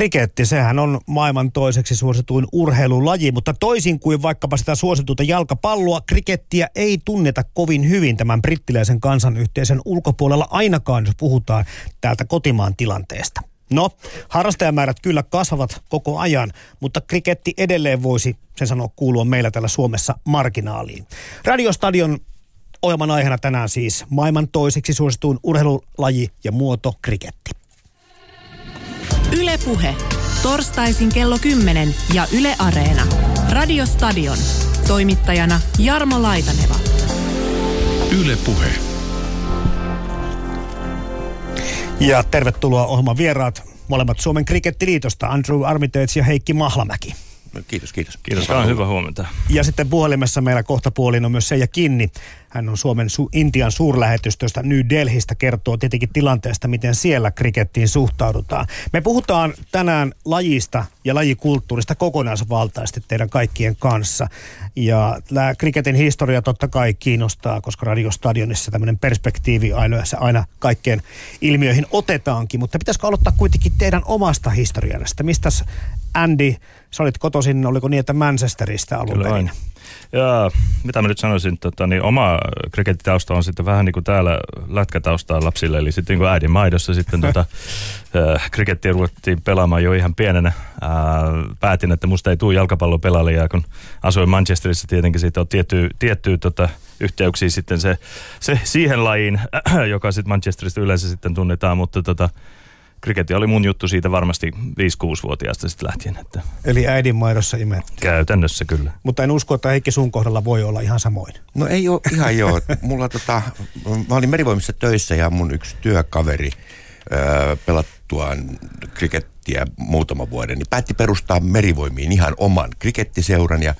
Kriketti, sehän on maailman toiseksi suosituin urheilulaji, mutta toisin kuin vaikkapa sitä suosituita jalkapalloa, krikettiä ei tunneta kovin hyvin tämän brittiläisen kansanyhteisön ulkopuolella ainakaan, jos puhutaan täältä kotimaan tilanteesta. No, harrastajamäärät kyllä kasvavat koko ajan, mutta kriketti edelleen voisi, sen sanoa, kuulua meillä täällä Suomessa marginaaliin. Radiostadion ohjelman aiheena tänään siis maailman toiseksi suosituin urheilulaji ja muoto kriketti. Ylepuhe. Torstaisin kello 10 ja Yle Areena. Radiostadion. Toimittajana Jarmo Laitaneva. Ylepuhe. Ja tervetuloa ohjelman vieraat, molemmat Suomen krikettiliitosta, Andrew Armitage ja Heikki Mahlamäki. No, kiitos, kiitos. Kiitos, on hyvä huomenta. Ja sitten puhelimessa meillä kohta puolin on myös Seija Kinni. Hän on Suomen su- Intian suurlähetystöstä New Delhistä, kertoo tietenkin tilanteesta, miten siellä krikettiin suhtaudutaan. Me puhutaan tänään lajista ja lajikulttuurista kokonaisvaltaisesti teidän kaikkien kanssa. Ja tämä kriketin historia totta kai kiinnostaa, koska radiostadionissa tämmöinen perspektiivi aina, aina kaikkeen ilmiöihin otetaankin. Mutta pitäisikö aloittaa kuitenkin teidän omasta historiasta? Mistä Andy, sä olit kotoisin, oliko niin, että Manchesterista alun Kyllä perin? Ja mitä mä nyt sanoisin, tota, niin oma krikettitausta on sitten vähän niin kuin täällä lätkätaustaa lapsille, eli sitten niin kuin äidin maidossa sitten tota, äh, krikettiä ruvettiin pelaamaan jo ihan pienenä. Äh, päätin, että musta ei tule jalkapallopelaaja, kun asuin Manchesterissa tietenkin siitä on tiettyä, tiettyä tota, yhteyksiä sitten se, se siihen lajiin, joka sitten Manchesterista yleensä sitten tunnetaan, mutta tota, kriketti oli mun juttu siitä varmasti 5-6-vuotiaasta sitten lähtien. Että Eli äidin maidossa imetty. käytännössä kyllä. Mutta en usko, että Heikki sun kohdalla voi olla ihan samoin. No ei ole ihan joo. Mulla tota, mä olin merivoimissa töissä ja mun yksi työkaveri öö, pelattuaan krikettiä muutama vuoden, niin päätti perustaa merivoimiin ihan oman krikettiseuran ja,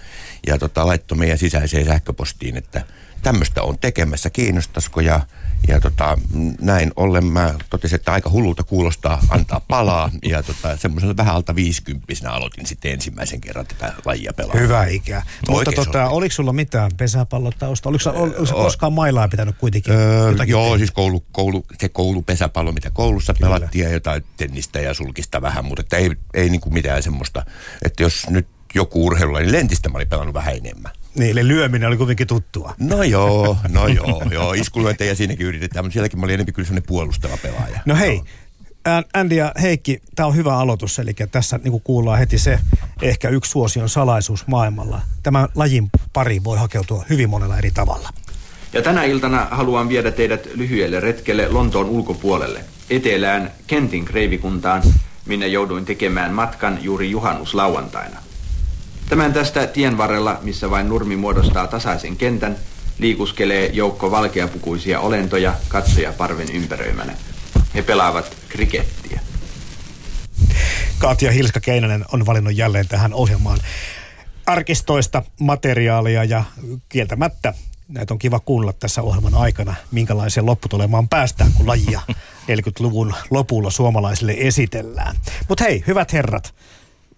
ja tota, laittoi meidän sisäiseen sähköpostiin, että tämmöistä on tekemässä, kiinnostaisiko ja ja tota, näin ollen mä totesin, että aika hullulta kuulostaa antaa palaa. Ja tota, semmoisella vähän alta 50 aloitin sitten ensimmäisen kerran tätä lajia pelaa. Hyvä ikä. Mutta tota, oliko sulla mitään pesäpallotausta? Oliko, sä- ol, oliko sä koskaan mailaa pitänyt kuitenkin? Öö, joo, tehdä? siis koulu, koulu, se koulupesäpallo, mitä koulussa Kyllä. pelattiin ja jotain tennistä ja sulkista vähän, mutta että ei, ei niinku mitään semmoista, että jos nyt joku urheilu, niin lentistä mä olin pelannut vähän enemmän. Niin, eli lyöminen oli kuitenkin tuttua. No joo, no joo, joo, iskulyöntejä siinäkin yritetään, mutta sielläkin mä olin enemmän kyllä semmoinen puolustava pelaaja. No hei, Andy ja Heikki, tämä on hyvä aloitus, eli tässä niin kuullaan heti se ehkä yksi suosion salaisuus maailmalla. Tämän lajin pari voi hakeutua hyvin monella eri tavalla. Ja tänä iltana haluan viedä teidät lyhyelle retkelle Lontoon ulkopuolelle, etelään Kentin kreivikuntaan, minne jouduin tekemään matkan juuri juhannuslauantaina. Tämän tästä tien varrella, missä vain nurmi muodostaa tasaisen kentän, liikuskelee joukko valkeapukuisia olentoja katsojaparven ympäröimänä. He pelaavat krikettiä. Katja Hilska Keinänen on valinnut jälleen tähän ohjelmaan arkistoista materiaalia ja kieltämättä näitä on kiva kuunnella tässä ohjelman aikana, minkälaiseen lopputulemaan päästään, kun lajia 40-luvun lopulla suomalaisille esitellään. Mutta hei, hyvät herrat,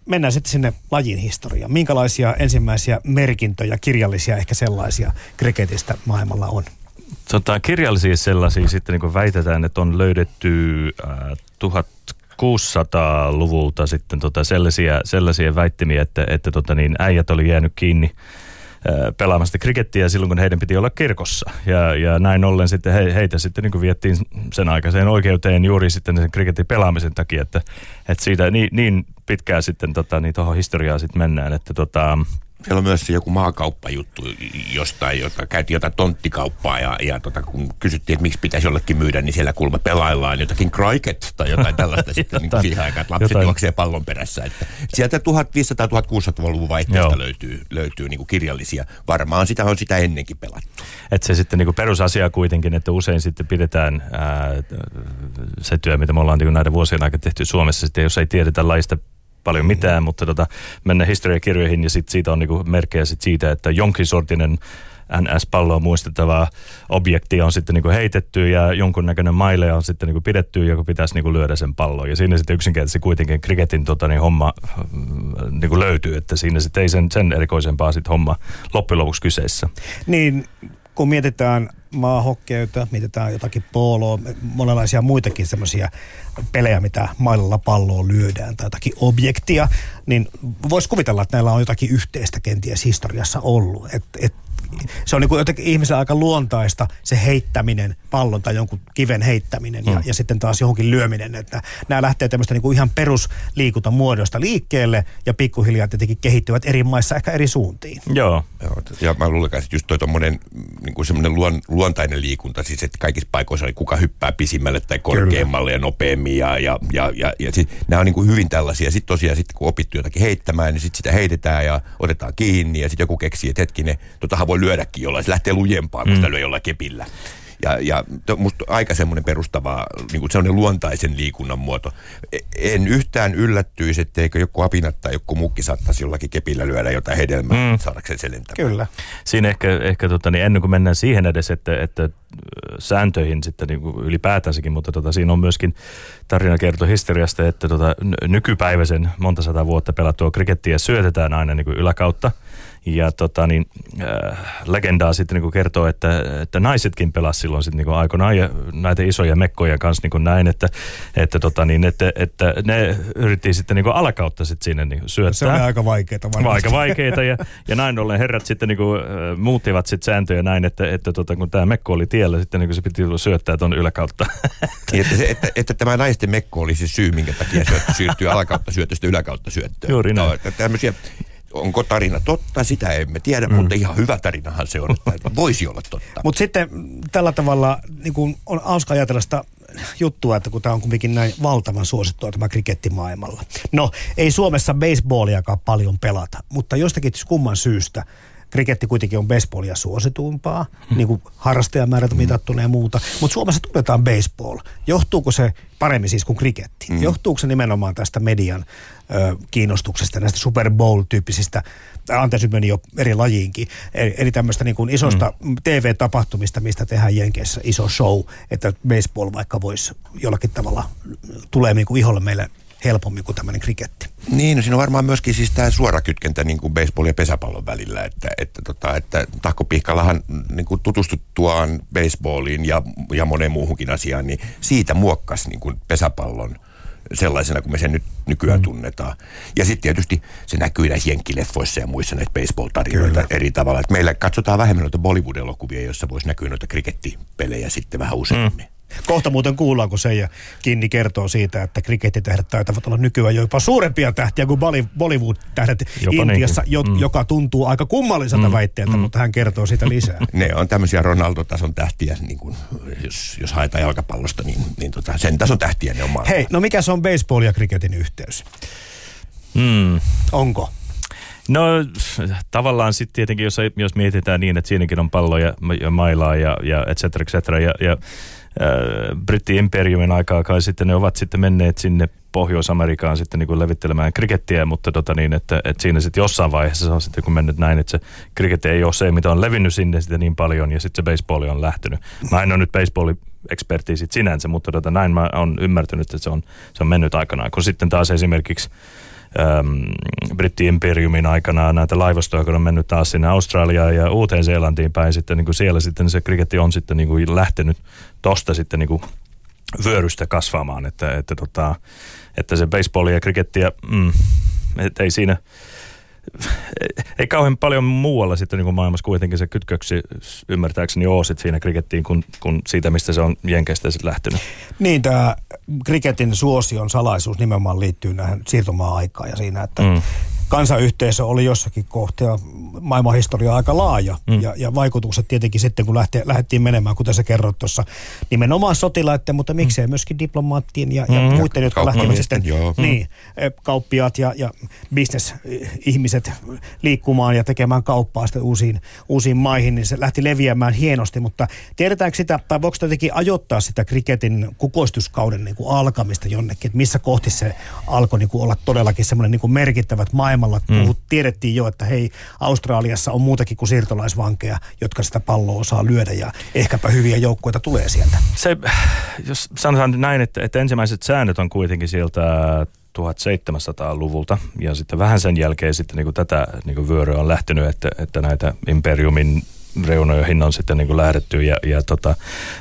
mennään sitten sinne lajin historiaan. Minkälaisia ensimmäisiä merkintöjä, kirjallisia ehkä sellaisia kriketistä maailmalla on? Tota, kirjallisia sellaisia sitten niin väitetään, että on löydetty äh, 1600-luvulta sitten tota sellaisia, sellaisia väittimiä, että, että tota niin, äijät oli jäänyt kiinni äh, pelaamasta krikettiä silloin, kun heidän piti olla kirkossa. Ja, ja näin ollen sitten he, heitä sitten niin viettiin sen aikaiseen oikeuteen juuri sitten sen kriketin pelaamisen takia, että, että siitä niin, niin pitkään sitten tota, niin tuohon historiaan sitten mennään, että tota, Siellä on myös joku maakauppajuttu jostain, jota käytiin jotain tonttikauppaa ja, ja tota, kun kysyttiin, että miksi pitäisi jollekin myydä, niin siellä kuulemma pelaillaan jotakin cricket tai jotain tällaista sitten niin Jotain- siihen aikaan, että lapset jotain- juoksee pallon perässä. Että sieltä 1500-1600-luvun vaihteesta Joo. löytyy, löytyy niin kuin kirjallisia. Varmaan sitä on sitä ennenkin pelattu. Että se sitten niin perusasia kuitenkin, että usein sitten pidetään ää, se työ, mitä me ollaan niin näiden vuosien aikana tehty Suomessa, sitten jos ei tiedetä laista paljon mitään, mutta tota, mennä historiakirjoihin ja sit siitä on niin merkkejä sit siitä, että jonkin sortinen NS-palloa muistettavaa objektia on sitten niin heitetty ja jonkunnäköinen maile on sitten niin pidetty, joka pitäisi niin lyödä sen pallon. Ja siinä sitten yksinkertaisesti kuitenkin kriketin tota, niin homma mm, niin löytyy, että siinä sitten ei sen, sen erikoisempaa sitten homma loppujen lopuksi kyseessä. Niin kun mietitään maahokkeita, mietitään jotakin poloa, monenlaisia muitakin semmoisia pelejä, mitä mailalla palloa lyödään tai jotakin objektia, niin voisi kuvitella, että näillä on jotakin yhteistä kenties historiassa ollut. Et, et se on niin kuin jotenkin ihmisellä aika luontaista se heittäminen, pallon tai jonkun kiven heittäminen ja, mm. ja sitten taas johonkin lyöminen. Että nämä lähtee tämmöistä niin kuin ihan perusliikuntamuodosta liikkeelle ja pikkuhiljaa tietenkin kehittyvät eri maissa ehkä eri suuntiin. Joo. Joo, ja mä luulen, että just toi tommonen niin kuin semmoinen luon, luontainen liikunta, siis että kaikissa paikoissa oli kuka hyppää pisimmälle tai korkeammalle Kyllä. ja nopeammin ja, ja, ja, ja, ja sit, nämä on niin kuin hyvin tällaisia. Sitten tosiaan sit, kun opittu jotakin heittämään, niin sitten sitä heitetään ja otetaan kiinni ja sitten joku keksii, että hetkinen, totahan voi lyödäkin jollain, se lähtee lujempaan, kun mm. sitä lyö jollain kepillä. Ja, ja musta aika semmoinen perustava, niin kuin semmoinen luontaisen liikunnan muoto. E, en yhtään yllättyisi, etteikö joku apinat tai joku mukki saattaisi jollakin kepillä lyödä jotain hedelmää mm. saadakseen se lentämään. Kyllä. Siinä ehkä, ehkä tota, niin ennen kuin mennään siihen edes, että, että sääntöihin sitten niin kuin ylipäätänsäkin, mutta tota, siinä on myöskin tarina kertoo historiasta, että tota, nykypäiväisen monta sata vuotta pelattua krikettiä syötetään aina niin kuin yläkautta – ja tota, niin, äh, legendaa sitten niin kertoo, että, että naisetkin pelasivat silloin sitten niin aikoinaan ja näitä isoja mekkoja kanssa niin näin, että, että, tota, niin, että, että ne yritti sitten niin alakautta sitten sinne niin syöttää. Se on aika vaikeaa varmasti. Aika vaikeita ja, ja näin ollen herrat sitten niin kuin, äh, muuttivat sitten sääntöjä näin, että, että tota, kun tämä mekko oli tiellä, sitten niin se piti syöttää tuon yläkautta. Niin, että, se, että, että, tämä naisten mekko oli se syy, minkä takia syöttyy alakautta syöttöstä yläkautta syöttöön. Juuri näin. No, tämmöisiä Onko tarina totta, sitä emme tiedä, mm. mutta ihan hyvä tarinahan se on, että voisi olla totta. Mutta sitten tällä tavalla niin kun on hauska ajatella sitä juttua, että kun tämä on kuitenkin näin valtavan suosittua tämä krikettimaailmalla. No, ei Suomessa baseballiakaan paljon pelata, mutta jostakin kumman syystä kriketti kuitenkin on baseballia suosituimpaa, mm. niin kuin harrastajamäärät mitattuna ja muuta. Mutta Suomessa tunnetaan baseball. Johtuuko se paremmin siis kuin kriketti? Mm. Johtuuko se nimenomaan tästä median ö, kiinnostuksesta, näistä Super Bowl-tyyppisistä, anteeksi meni jo eri lajiinkin, eli, eli tämmöistä niin kuin isosta mm. TV-tapahtumista, mistä tehdään Jenkeissä iso show, että baseball vaikka voisi jollakin tavalla tulee niin kuin iholle meille helpommin kuin tämmöinen kriketti. Niin, no siinä on varmaan myöskin siis tämä suora kytkentä niin kuin baseball ja pesäpallon välillä, että, että, tota, että Tahko Pihkalahan niin kuin tutustuttuaan baseballiin ja, ja moneen muuhunkin asiaan, niin siitä muokkasi niin kuin pesäpallon sellaisena kuin me sen nyt nykyään mm. tunnetaan. Ja sitten tietysti se näkyy näissä jenkkileffoissa ja muissa näitä baseball-tarinoita eri tavalla. Et meillä katsotaan vähemmän noita Bollywood-elokuvia, joissa voisi näkyä noita krikettipelejä sitten vähän useammin. Mm. Kohta muuten kuullaan, kun Seija Kinni kertoo siitä, että krikettitähdet taitavat olla nykyään jopa suurempia tähtiä kuin Bollywood-tähdet jopa Intiassa, jo, mm. joka tuntuu aika kummalliselta mm. väitteeltä, mm. mutta hän kertoo sitä lisää. ne on tämmöisiä Ronaldo-tason tähtiä, niin kuin, jos, jos haetaan jalkapallosta, niin, niin tota, sen tason tähtiä ne on maailman. Hei, no mikä se on baseball ja kriketin yhteys? Mm. Onko? No tavallaan sitten tietenkin, jos, jos mietitään niin, että siinäkin on palloja ja mailaa ja, ja et cetera, et cetera, ja, ja britti-imperiumin aikaa kai sitten ne ovat sitten menneet sinne Pohjois-Amerikaan sitten niin kuin levittelemään krikettiä, mutta tota niin, että, että siinä sitten jossain vaiheessa se on sitten kun mennyt näin, että se kriketti ei ole se, mitä on levinnyt sinne sitten niin paljon ja sitten se baseball on lähtenyt. Mä en ole nyt baseballi eksperti sit sinänsä, mutta tota, näin mä oon ymmärtänyt, että se on, se on mennyt aikanaan. Kun sitten taas esimerkiksi ähm, britti-imperiumin aikana näitä laivastoja, kun on mennyt taas sinne Australiaan ja Uuteen-Seelantiin päin, sitten niin kuin siellä sitten se kriketti on sitten niin kuin lähtenyt tosta sitten niin kuin vyörystä kasvamaan, että, että, tota, että se baseball ja krikettiä, mm, ei siinä, ei kauhean paljon muualla sitten niin kuin maailmassa kuitenkin se kytköksi ymmärtääkseni ole sit siinä krikettiin kuin, kuin siitä, mistä se on Jenkeistä sitten lähtenyt. Niin, tämä kriketin suosion salaisuus nimenomaan liittyy näihin siirtomaa-aikaan ja siinä, että mm kansayhteisö oli jossakin kohtaa maailman historia aika laaja. Mm. Ja, ja vaikutukset tietenkin sitten, kun lähti, lähdettiin menemään, kuten sä kerroit tuossa, nimenomaan sotilaiden, mutta miksei mm. myöskin diplomaattien ja, ja mm. muiden, jotka lähtivät sitten, joo. niin, eh, kauppiaat ja, ja bisnesihmiset liikkumaan ja tekemään kauppaa sitten uusiin, uusiin maihin, niin se lähti leviämään hienosti, mutta tiedetäänkö sitä, tai voiko jotenkin ajoittaa sitä kriketin kukoistuskauden niin kuin alkamista jonnekin, että missä kohti se alkoi niin kuin olla todellakin semmoinen niin kuin merkittävät maailmalla. Mm. Tiedettiin jo, että hei, Australiassa on muutakin kuin siirtolaisvankeja, jotka sitä palloa osaa lyödä ja ehkäpä hyviä joukkueita tulee sieltä. Se, jos sanotaan näin, että, että ensimmäiset säännöt on kuitenkin sieltä 1700-luvulta ja sitten vähän sen jälkeen sitten niin kuin tätä niin kuin vyöryä on lähtenyt, että, että näitä imperiumin reunoihin on sitten niin kuin lähdetty ja, ja tota,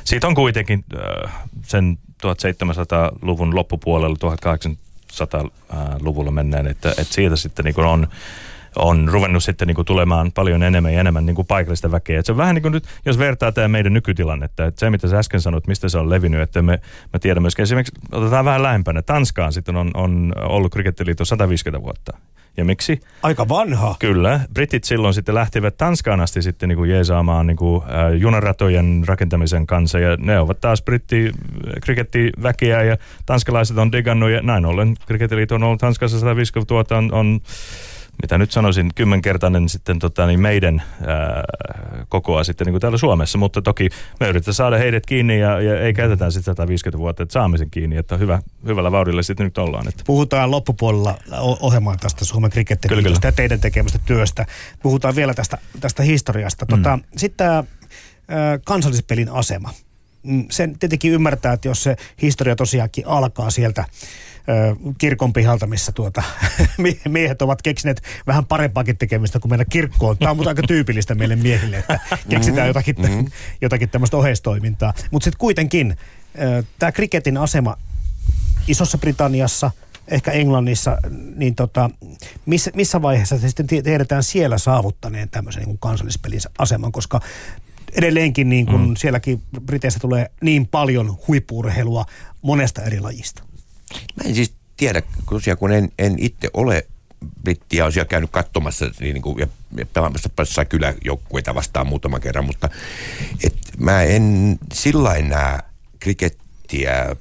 siitä on kuitenkin äh, sen 1700-luvun loppupuolella 1800-luvulla mennään, että, että siitä sitten niin kuin on on ruvennut sitten niin kuin tulemaan paljon enemmän ja enemmän niin kuin paikallista väkeä. Et se on vähän niin kuin nyt, jos vertaa tämä meidän nykytilannetta, että se mitä sä äsken sanoit, mistä se on levinnyt, että me, me tiedämme myöskin esimerkiksi, otetaan vähän lähempänä, Tanskaan sitten on, on ollut krikettiliitto 150 vuotta. Ja miksi? Aika vanha. Kyllä. Britit silloin sitten lähtivät Tanskaan asti sitten niin kuin jeesaamaan niin kuin, äh, junaratojen rakentamisen kanssa. Ja ne ovat taas britti krikettiväkiä ja tanskalaiset on digannut. Ja näin ollen krikettiliitto on ollut Tanskassa 150 vuotta on, on mitä nyt sanoisin, kymmenkertainen sitten tota, niin meidän ää, kokoa sitten niin kuin täällä Suomessa, mutta toki me yritetään saada heidät kiinni ja, ja ei käytetään sitten 150 vuotta, että saamme sen kiinni, että hyvä, hyvällä vauhdilla sitten nyt ollaan. Että. Puhutaan loppupuolella ohjelmaa tästä Suomen krikettiliitosta ja teidän tekemästä työstä. Puhutaan vielä tästä, tästä historiasta. Tota, mm. Sitten tämä kansallispelin asema. Mm, sen tietenkin ymmärtää, että jos se historia tosiaankin alkaa sieltä kirkon pihalta, missä tuota, miehet ovat keksineet vähän parempaakin tekemistä kuin mennä kirkkoon. Tämä on mutta aika tyypillistä meille miehille, että keksitään jotakin, mm-hmm. jotakin tämmöistä oheistoimintaa. Mutta sitten kuitenkin tämä kriketin asema Isossa Britanniassa, ehkä Englannissa, niin tota, missä, missä vaiheessa se sitten tiedetään siellä saavuttaneen tämmöisen niin kansallispelin aseman, koska edelleenkin niin kun mm. sielläkin Briteissä tulee niin paljon huippurheilua monesta eri lajista. Mä en siis tiedä, tosiaan kun en, en itse ole brittiä, on siellä käynyt katsomassa niin kuin, ja, ja pelaamassa kyläjoukkueita vastaan muutaman kerran, mutta et, mä en sillä näe krikettiä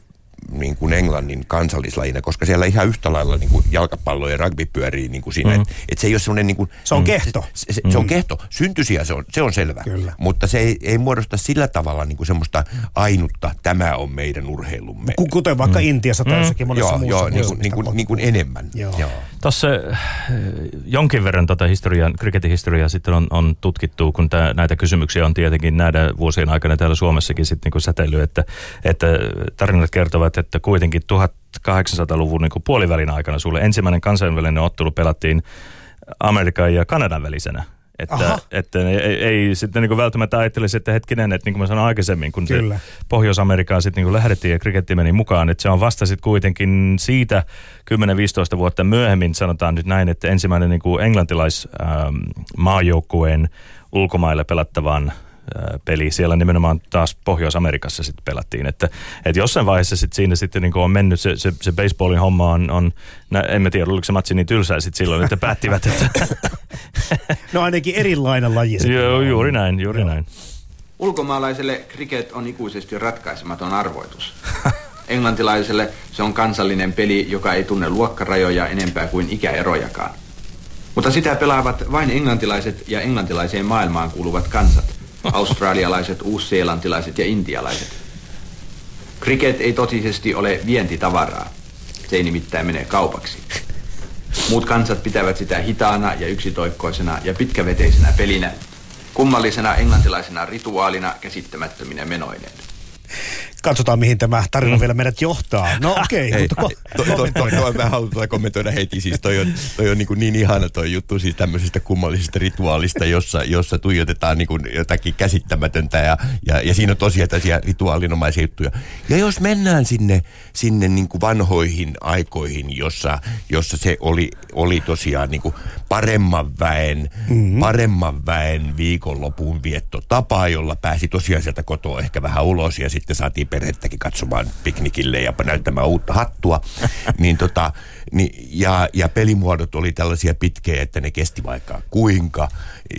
niin kuin Englannin kansallislajina, koska siellä ihan yhtä lailla niin kuin jalkapallo ja rugby pyörii niin kuin siinä. Mm. Että et se ei ole semmoinen... Niin kuin, se on kehto. Se, se, mm. se on kehto. Syntysiä se on, se on selvä. Kyllä. Mutta se ei, ei muodosta sillä tavalla niin kuin semmoista ainutta, tämä on meidän urheilumme. Kuten vaikka mm. Intiassa tai jossakin mm. monessa joo, muussa. Joo, niin kuin, niin kuin, niin kuin enemmän. Joo. joo. Tuossa eh, jonkin verran tota historiaa, kriketin historiaa sitten on, on tutkittu, kun tää, näitä kysymyksiä on tietenkin näiden vuosien aikana täällä Suomessakin sitten niin säteily, että, että tarinat kertovat, että kuitenkin 1800-luvun niin puolivälin aikana sulle ensimmäinen kansainvälinen ottelu pelattiin Amerikan ja Kanadan välisenä. Että, että ei, ei sitten niin välttämättä ajattelisi, että hetkinen, että niin kuin mä sanoin aikaisemmin, kun Pohjois-Amerikaan sitten niin lähdettiin ja kriketti meni mukaan, että se on vasta sitten kuitenkin siitä 10-15 vuotta myöhemmin, sanotaan nyt näin, että ensimmäinen niin kuin englantilais ähm, ulkomaille pelattavan peli. Siellä nimenomaan taas Pohjois-Amerikassa sitten pelattiin. Että, että jossain vaiheessa sit siinä sitten niin on mennyt se, se, se baseballin homma on, on en mä tiedä, oliko se matsi niin tylsää sitten silloin, että päättivät, että... no ainakin erilainen laji. Joo, juuri näin, juuri Joo. näin. Ulkomaalaiselle kriket on ikuisesti ratkaisematon arvoitus. Englantilaiselle se on kansallinen peli, joka ei tunne luokkarajoja enempää kuin ikäerojakaan. Mutta sitä pelaavat vain englantilaiset ja englantilaiseen maailmaan kuuluvat kansat – australialaiset, uusseelantilaiset ja intialaiset. Cricket ei totisesti ole vientitavaraa. Se ei nimittäin mene kaupaksi. Muut kansat pitävät sitä hitaana ja yksitoikkoisena ja pitkäveteisenä pelinä, kummallisena englantilaisena rituaalina käsittämättöminä menoineen katsotaan mihin tämä tarina vielä meidät johtaa. No okei, okay, mutta ko- to, to, to, to, mä haluan tuota kommentoida heti. Siis toi on, toi on niin, kuin niin ihana toi juttu siis tämmöisestä kummallisesta rituaalista, jossa, jossa tuijotetaan niin kuin jotakin käsittämätöntä ja, ja, ja siinä on tosiaan tällaisia rituaalinomaisia juttuja. Ja jos mennään sinne, sinne niin kuin vanhoihin aikoihin, jossa, jossa se oli, oli tosiaan niin kuin paremman väen, mm-hmm. paremman väen viikonlopun vietto tapa, jolla pääsi tosiaan sieltä kotoa ehkä vähän ulos ja sitten saatiin perhettäkin katsomaan piknikille ja näyttämään uutta hattua. niin tota, niin, ja, ja pelimuodot oli tällaisia pitkiä, että ne kesti vaikka kuinka.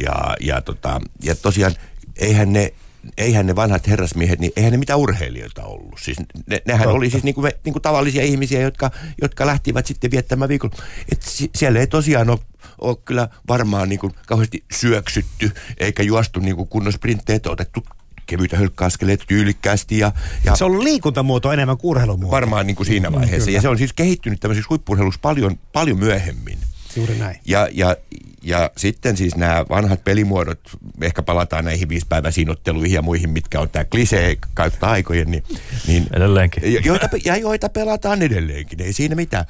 Ja, ja, tota, ja tosiaan eihän ne eihän ne vanhat herrasmiehet, niin eihän ne mitään urheilijoita ollut. Siis ne, nehän Totta. oli siis niinku, niinku tavallisia ihmisiä, jotka, jotka lähtivät sitten viettämään viikon. Et siellä ei tosiaan ole, ole kyllä varmaan niinku kauheasti syöksytty, eikä juostu niinku kunnon sprinttejä, otettu kevyitä hölkkäaskeleita tyylikkäästi. Ja, ja se on liikuntamuoto enemmän kuin urheilumuoto. Varmaan niin kuin siinä mm, vaiheessa. Mm, ja se on siis kehittynyt tämmöisessä huippurheilussa paljon, paljon myöhemmin. Juuri näin. Ja, ja, ja sitten siis nämä vanhat pelimuodot, ehkä palataan näihin viisipäiväisiin otteluihin ja muihin, mitkä on tämä klisee kautta aikojen. Niin, niin, edelleenkin. Joita, ja joita pelataan edelleenkin, ei siinä mitään.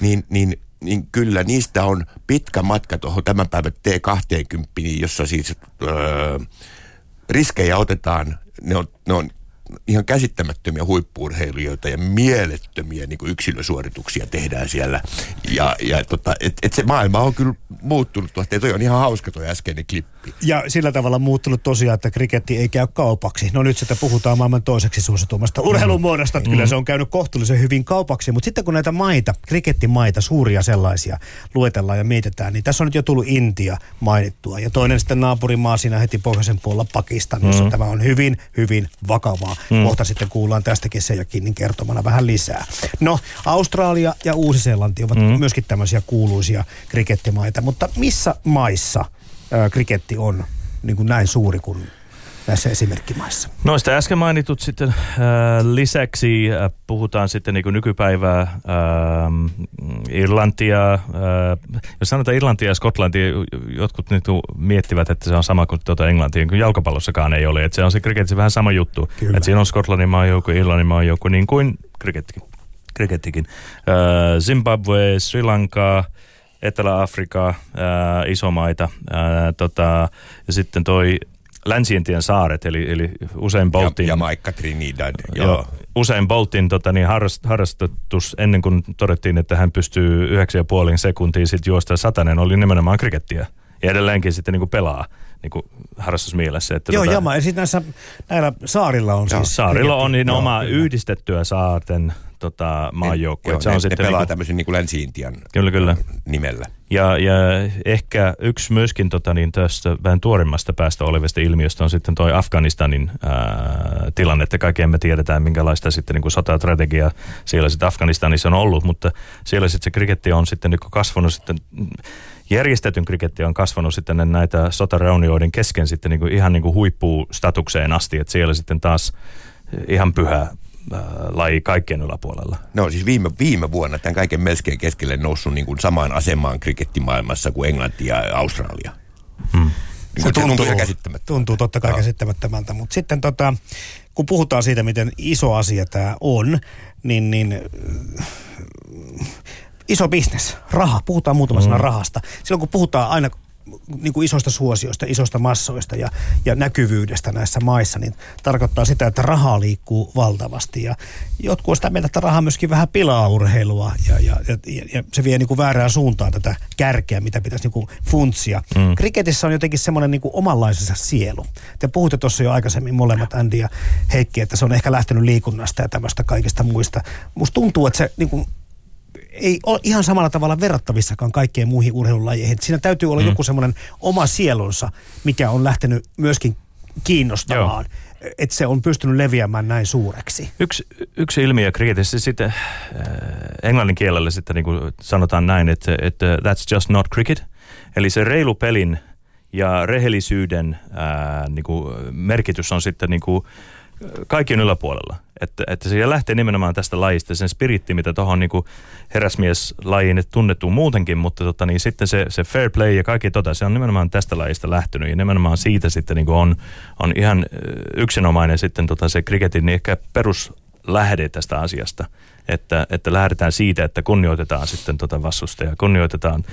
Niin, niin, niin kyllä niistä on pitkä matka tuohon tämän päivän T20, jossa siis... Öö, riskejä otetaan, ne on, ne on ihan käsittämättömiä huippuurheilijoita ja mielettömiä niin kuin yksilösuorituksia tehdään siellä. Ja, ja tota, et, et se maailma on kyllä muuttunut. Toi on ihan hauska tuo äskeinen klippi. Ja sillä tavalla muuttunut tosiaan, että kriketti ei käy kaupaksi. No nyt sitä puhutaan maailman toiseksi suositummasta urheilumuodosta, että kyllä se on käynyt kohtuullisen hyvin kaupaksi. Mutta sitten kun näitä maita, krikettimaita, suuria sellaisia, luetellaan ja mietitään, niin tässä on nyt jo tullut Intia mainittua. Ja toinen sitten naapurimaa siinä heti pohjoisen puolella Pakistan, jossa mm. tämä on hyvin, hyvin vakavaa. Mm. Kohta sitten kuullaan tästäkin se ja Kinnin kertomana vähän lisää. No, Australia ja Uusi-Seelanti ovat mm. myöskin tämmöisiä kuuluisia krikettimaita, mutta missä maissa ää, kriketti on niin kuin näin suuri kuin näissä esimerkkimaissa? Noista äsken mainitut sitten äh, lisäksi äh, puhutaan sitten niin kuin nykypäivää äh, Irlantia. Äh, jos sanotaan Irlantia ja Skotlantia, jotkut nyt miettivät, että se on sama kuin tuota Englantia, kun jalkapallossakaan ei ole. Että se on se kriketissä vähän sama juttu. Kyllä. Että siinä on Skotlannin maa joku, Irlannin maa joku, niin kuin krikettikin. krikettikin. Äh, Zimbabwe, Sri Lanka, Etelä-Afrika, ää, isomaita, ää, tota, ja sitten toi Länsiintien saaret, eli, eli usein Boltin... Ja, ja Maikka Trinidad, joo. joo. Usein Boltin tota, niin harrast, harrastettus ennen kuin todettiin, että hän pystyy 9,5 sekuntia sitten juosta satanen, oli nimenomaan krikettiä. Ja edelleenkin sitten niin kuin pelaa niin kuin harrastusmielessä. Että Joo, tota, jama. Ja sitten näissä, näillä saarilla on joo, siis... Saarilla on niin joo, oma kyllä. yhdistettyä saarten tota, maajoukkue. Joo, se on ne, sitten ne pelaa niin kuin, tämmöisen niin kuin Länsi-Intian kyllä, kyllä. nimellä. Ja, ja ehkä yksi myöskin tota, niin tästä vähän tuorimmasta päästä olevista ilmiöstä on sitten toi Afganistanin ää, tilanne, että kaikki emme tiedetään minkälaista sitten niin kuin siellä sitten Afganistanissa on ollut, mutta siellä sitten se kriketti on sitten niin kasvanut sitten järjestetyn kriketti on kasvanut sitten näitä sotareunioiden kesken sitten niin kuin ihan niin kuin huippustatukseen asti, että siellä sitten taas ihan pyhä laji kaikkien yläpuolella. No siis viime, viime vuonna tämän kaiken melkein keskelle noussut niin kuin samaan asemaan krikettimaailmassa kuin Englanti ja Australia. Hmm. Niin se tuntuu, tuntuu, tuntuu totta kai no. käsittämättömältä, mutta sitten tota, kun puhutaan siitä, miten iso asia tämä on, niin, niin iso bisnes, raha, puhutaan muutama mm. rahasta. Silloin kun puhutaan aina niin kuin isoista suosioista, isoista massoista ja, ja näkyvyydestä näissä maissa, niin tarkoittaa sitä, että rahaa liikkuu valtavasti. Ja jotkut on sitä mieltä, että raha myöskin vähän pilaa urheilua ja, ja, ja, ja se vie niin kuin väärään suuntaan tätä kärkeä, mitä pitäisi niin kuin funtsia. Mm. Kriketissä on jotenkin semmoinen niin kuin omanlaisensa sielu. Te puhutte tuossa jo aikaisemmin molemmat, Andy ja Heikki, että se on ehkä lähtenyt liikunnasta ja tämmöistä kaikista muista. Musta tuntuu, että se niin kuin ei ole ihan samalla tavalla verrattavissakaan kaikkeen muihin urheilulajeihin. Siinä täytyy olla mm. joku semmoinen oma sielunsa, mikä on lähtenyt myöskin kiinnostamaan. Joo. Että se on pystynyt leviämään näin suureksi. Yksi, yksi ilmiö kriketissä sitten äh, englannin kielellä sitten niin kuin sanotaan näin, että, että that's just not cricket. Eli se reilu pelin ja rehellisyyden ää, äh, niin kuin merkitys on sitten niin kuin kaikkien yläpuolella. Että, että se lähtee nimenomaan tästä lajista, sen spiritti, mitä tuohon niin heräsmieslajiin tunnettu muutenkin, mutta tota, niin sitten se, se fair play ja kaikki tota, se on nimenomaan tästä lajista lähtenyt. Ja nimenomaan siitä sitten niin on, on ihan yksinomainen sitten tota, se kriketin niin ehkä peruslähde tästä asiasta, että, että lähdetään siitä, että kunnioitetaan sitten tota vastustajaa, kunnioitetaan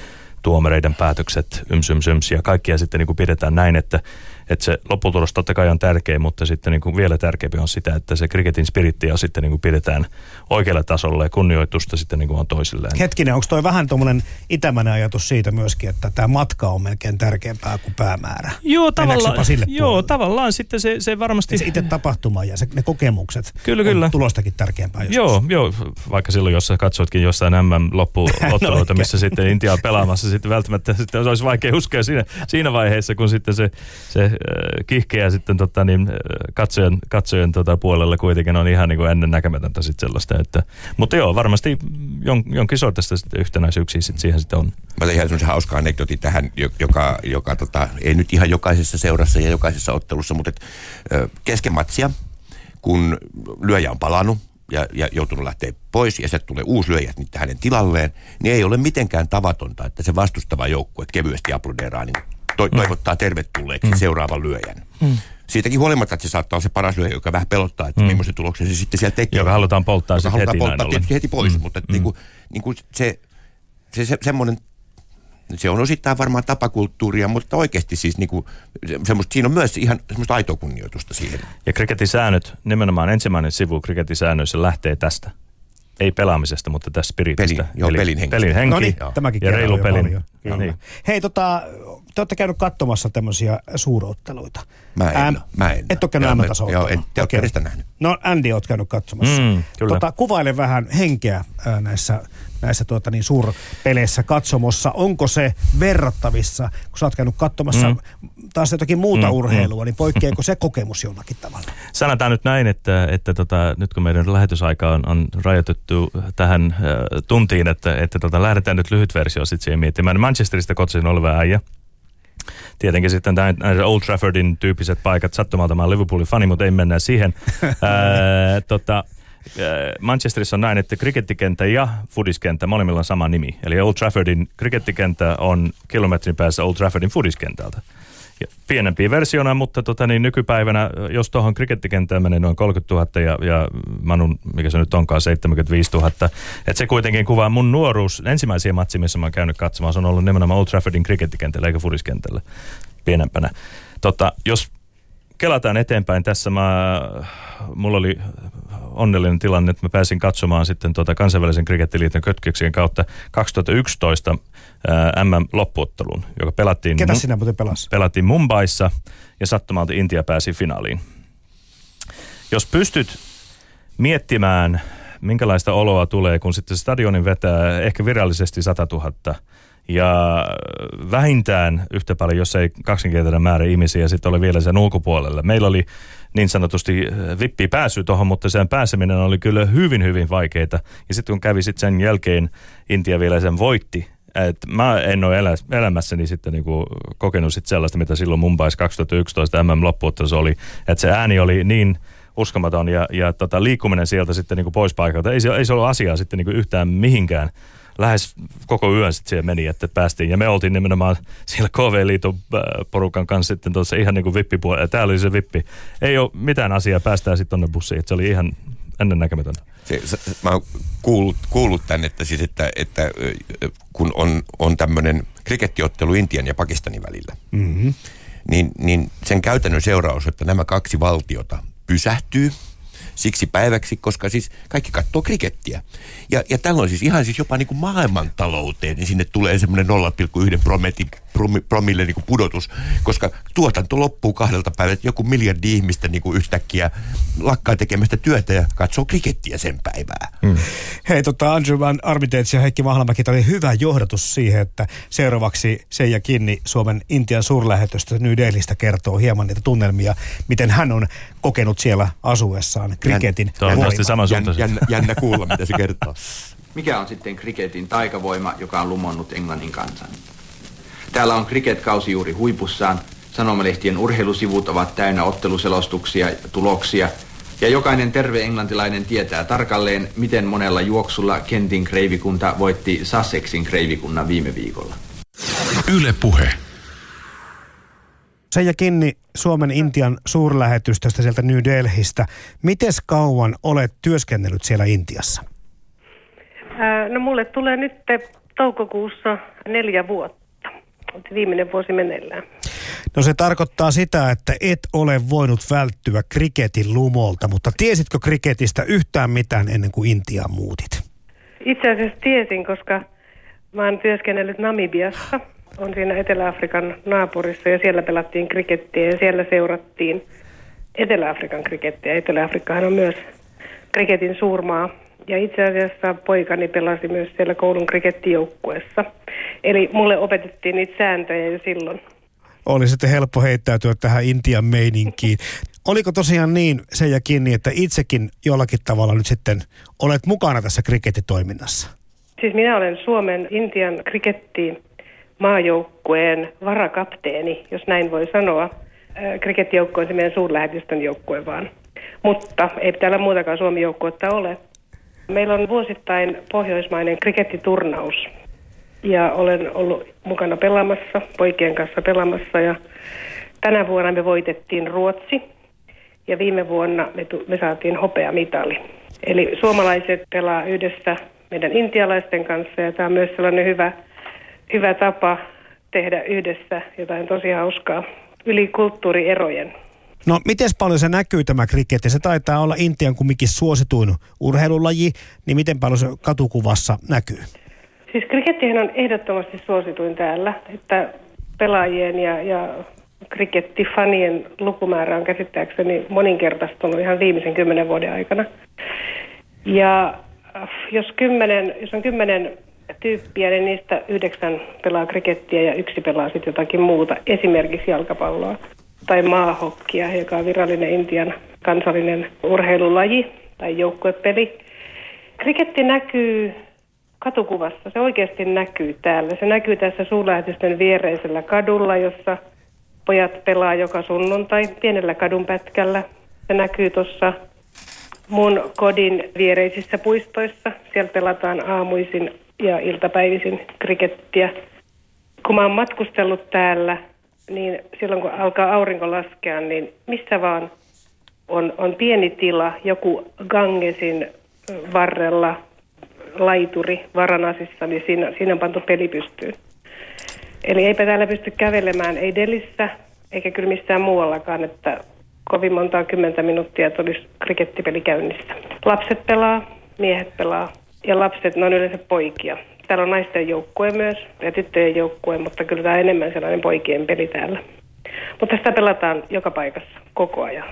tuomareiden päätökset, yms, yms, yms ja kaikkia sitten niin kuin pidetään näin, että että se lopputulos totta kai on tärkeä, mutta sitten niin kuin vielä tärkeämpi on sitä, että se kriketin spirittiä sitten niin kuin pidetään oikealla tasolla ja kunnioitusta sitten niin kuin on toisilleen. Hetkinen, onko toi vähän tuommoinen itämäinen ajatus siitä myöskin, että tämä matka on melkein tärkeämpää kuin päämäärä? Joo, tavallaan, sille joo, tavallaan sitten se, se varmasti... Se itse tapahtuma ja se, ne kokemukset kyllä, kyllä. tulostakin tärkeämpää joskus. Joo, joo, vaikka silloin jos sä katsotkin jossain MM-loppuotteluita, no, missä sitten Intia on pelaamassa, sitten välttämättä sitten olisi vaikea uskoa siinä, siinä vaiheessa, kun sitten se, se kihkeä sitten tota, niin, katsojen, katsojen tota, puolella kuitenkin on ihan niin kuin ennen näkemätöntä sitten sellaista. Että, mutta joo, varmasti jon, jonkin sortista sitten yhtenäisyyksiä sitten siihen sitten on. Mä tein semmoisen hauska anekdoti tähän, joka, joka tota, ei nyt ihan jokaisessa seurassa ja jokaisessa ottelussa, mutta et, kesken matsia, kun lyöjä on palannut, ja, ja joutunut lähteä pois ja se tulee uusi lyöjä hänen tilalleen, niin ei ole mitenkään tavatonta, että se vastustava joukkue kevyesti aplodeeraa niin to- mm. toivottaa tervetulleeksi mm. seuraavan lyöjän. Mm. Siitäkin huolimatta, että se saattaa olla se paras lyöjä, joka vähän pelottaa, että mm. millaisen tuloksen se sitten siellä tekee. Joka halutaan polttaa joka halutaan heti polttaa tietysti heti pois, mm. mutta mm. Niin kuin, niin kuin se, se, se semmoinen se on osittain varmaan tapakulttuuria, mutta oikeasti siis niinku, semmoista, siinä on myös ihan semmoista aitoa kunnioitusta siihen. Ja kriketin säännöt, nimenomaan ensimmäinen sivu kriketin säännöissä lähtee tästä. Ei pelaamisesta, mutta tästä spiritistä. Pelin, joo, pelin henkistä. Pelin henki No niin, ja reilu pelin. paljon. Kyllä. niin. Hei, tota, te olette käynyt katsomassa tämmöisiä suurotteluita. Mä en, oo, mä en. Et ole käynyt M-tasoa. Joo, en teatterista nähnyt. No Andy oot käynyt katsomassa. Mm, kyllä. Tota, kuvaile vähän henkeä ää, näissä, näissä tuota, niin suurpeleissä katsomossa. Onko se verrattavissa, kun sä oot käynyt katsomassa mm. taas jotakin muuta mm, urheilua, niin poikkeako se kokemus jollakin tavalla? Sanotaan nyt näin, että, että tota, nyt kun meidän lähetysaika on, on rajoitettu tähän äh, tuntiin, että, että tota, lähdetään nyt lyhyt versio sitten siihen miettimään. Manchesterista kotoisin oleva äijä. Tietenkin sitten näin- näitä Old Traffordin tyyppiset paikat. Sattumalta mä oon Liverpoolin fani, mutta ei mennä siihen. Ää, tota, Manchesterissa on näin, että krikettikenttä ja fudiskenttä molemmilla on sama nimi. Eli Old Traffordin krikettikenttä on kilometrin päässä Old Traffordin fudiskentältä. Ja pienempi versiona, mutta tota, niin nykypäivänä, jos tuohon krikettikenttään menee noin 30 000 ja, ja Manun, mikä se nyt onkaan, 75 000. Että se kuitenkin kuvaa mun nuoruus. Ensimmäisiä matsia, missä mä oon käynyt katsomaan, se on ollut nimenomaan Old Traffordin krikettikentällä eikä fudiskentällä pienempänä. Tota, jos kelataan eteenpäin tässä, mä, mulla oli onnellinen tilanne, että mä pääsin katsomaan sitten tuota kansainvälisen krikettiliiton kötköksien kautta 2011 ää, MM-loppuottelun, joka pelattiin, Ketä sinä muuten pelasi? pelattiin Mumbaissa ja sattumalta Intia pääsi finaaliin. Jos pystyt miettimään, minkälaista oloa tulee, kun sitten stadionin vetää ehkä virallisesti 100 000 ja vähintään yhtä paljon, jos ei kaksinkertainen määrä ihmisiä ja sitten oli vielä sen ulkopuolella. Meillä oli niin sanotusti äh, vippi pääsy tuohon, mutta sen pääseminen oli kyllä hyvin, hyvin vaikeita. Ja sitten kun kävi sitten sen jälkeen, Intia vielä sen voitti. Et mä en ole elä, elämässäni sitten niinku kokenut sit sellaista, mitä silloin Mumbais 2011 MM-loppuottelussa oli. Että se ääni oli niin uskomaton ja, ja tota, liikkuminen sieltä sitten niinku pois paikalta. Ei se, ei se ollut asiaa sitten niinku yhtään mihinkään lähes koko yön sitten siellä meni, että päästiin. Ja me oltiin nimenomaan siellä KV-liiton äh, porukan kanssa sitten tuossa ihan niin kuin vippipuolella. Täällä oli se vippi. Ei ole mitään asiaa, päästään sitten tonne bussiin. Et se oli ihan ennennäkemätöntä. Se, se, mä oon kuullut, kuullut tämän, että, siis, että, että kun on, on tämmöinen krikettiottelu Intian ja Pakistanin välillä, mm-hmm. niin, niin sen käytännön seuraus, että nämä kaksi valtiota pysähtyy siksi päiväksi, koska siis kaikki katsoo krikettiä. Ja, ja tällöin siis ihan siis jopa niin kuin maailmantalouteen, niin sinne tulee semmoinen 0,1 prometti, promi, promille niin kuin pudotus, koska tuotanto loppuu kahdelta päivältä. Joku miljardi ihmistä niin kuin yhtäkkiä lakkaa tekemästä työtä ja katsoo krikettiä sen päivää. Mm. Hei, tota Andrew Van Armitage ja Heikki Mahlamäki, tämä oli hyvä johdatus siihen, että seuraavaksi Seija Kinni Suomen Intian suurlähetöstä New Delhistä kertoo hieman niitä tunnelmia, miten hän on kokenut siellä asuessaan kriketin Toivottavasti Jän, jännä, jännä kuulla, mitä se kertoo. Mikä on sitten kriketin taikavoima, joka on lumonnut Englannin kansan? Täällä on kriketkausi juuri huipussaan. Sanomalehtien urheilusivut ovat täynnä otteluselostuksia ja tuloksia. Ja jokainen terve englantilainen tietää tarkalleen, miten monella juoksulla Kentin kreivikunta voitti Sussexin kreivikunnan viime viikolla. Yle Puhe. Seija Kinni Suomen Intian suurlähetystöstä sieltä New Delhistä. Mites kauan olet työskennellyt siellä Intiassa? No mulle tulee nyt toukokuussa neljä vuotta. Viimeinen vuosi meneillään. No se tarkoittaa sitä, että et ole voinut välttyä kriketin lumolta, mutta tiesitkö kriketistä yhtään mitään ennen kuin Intiaan muutit? Itse asiassa tiesin, koska mä oon työskennellyt Namibiassa. On siinä Etelä-Afrikan naapurissa ja siellä pelattiin krikettiä ja siellä seurattiin Etelä-Afrikan krikettiä. Etelä-Afrikkahan on myös kriketin suurmaa. Ja itse asiassa poikani pelasi myös siellä koulun krikettijoukkueessa. Eli mulle opetettiin niitä sääntöjä jo silloin. Oli sitten helppo heittäytyä tähän Intian meininkiin. Oliko tosiaan niin se ja kiinni, että itsekin jollakin tavalla nyt sitten olet mukana tässä kriketitoiminnassa? Siis minä olen Suomen Intian krikettiin maajoukkueen varakapteeni, jos näin voi sanoa. Krikettijoukko on se meidän suurlähetystön joukkue vaan. Mutta ei täällä muutakaan Suomi-joukkuetta ole. Meillä on vuosittain pohjoismainen krikettiturnaus. Ja olen ollut mukana pelaamassa, poikien kanssa pelaamassa. Ja tänä vuonna me voitettiin Ruotsi. Ja viime vuonna me, tu- me saatiin hopeamitali. Eli suomalaiset pelaa yhdessä meidän intialaisten kanssa. Ja tämä on myös sellainen hyvä hyvä tapa tehdä yhdessä jotain tosi hauskaa yli kulttuurierojen. No, miten paljon se näkyy tämä kriketti? Se taitaa olla Intian kumminkin suosituin urheilulaji, niin miten paljon se katukuvassa näkyy? Siis krikettihän on ehdottomasti suosituin täällä, että pelaajien ja, ja krikettifanien lukumäärä on käsittääkseni moninkertaistunut ihan viimeisen kymmenen vuoden aikana. Ja äh, jos, kymmenen, jos on kymmenen tyyppiä, niin niistä yhdeksän pelaa krikettiä ja yksi pelaa sitten jotakin muuta, esimerkiksi jalkapalloa tai maahokkia, joka on virallinen Intian kansallinen urheilulaji tai joukkuepeli. Kriketti näkyy katukuvassa, se oikeasti näkyy täällä. Se näkyy tässä suurlähetysten viereisellä kadulla, jossa pojat pelaa joka sunnuntai pienellä kadunpätkällä. Se näkyy tuossa mun kodin viereisissä puistoissa. Siellä pelataan aamuisin ja iltapäivisin krikettiä. Kun mä oon matkustellut täällä, niin silloin kun alkaa aurinko laskea, niin missä vaan on, on pieni tila, joku Gangesin varrella laituri Varanasissa, niin siinä, siinä on pantu peli pystyyn. Eli eipä täällä pysty kävelemään, ei Delissä, eikä kyllä missään muuallakaan, että kovin montaa kymmentä minuuttia tulisi krikettipeli käynnissä. Lapset pelaa, miehet pelaa ja lapset, ne on yleensä poikia. Täällä on naisten joukkue myös ja tyttöjen joukkue, mutta kyllä tämä on enemmän sellainen poikien peli täällä. Mutta sitä pelataan joka paikassa koko ajan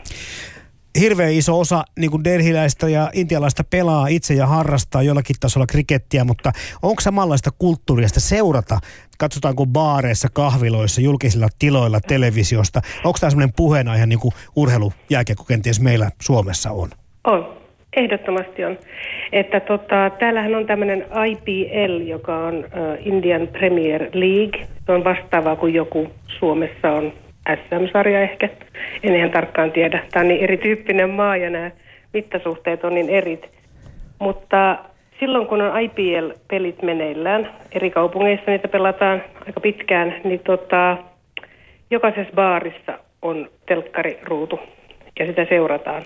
hirveän iso osa niin kuin delhiläistä ja intialaista pelaa itse ja harrastaa jollakin tasolla krikettiä, mutta onko samanlaista kulttuuria seurata? Katsotaanko baareissa, kahviloissa, julkisilla tiloilla, televisiosta? Onko tämä semmoinen puheenaihe niin kuin urheilujääkiekko kenties meillä Suomessa on? On. Ehdottomasti on. Että tota, täällähän on tämmöinen IPL, joka on uh, Indian Premier League. Se on vastaava kuin joku Suomessa on SM-sarja ehkä. En ihan tarkkaan tiedä. Tämä on niin erityyppinen maa ja nämä mittasuhteet on niin erit. Mutta silloin kun on IPL-pelit meneillään, eri kaupungeissa niitä pelataan aika pitkään, niin tota, jokaisessa baarissa on telkkariruutu ja sitä seurataan.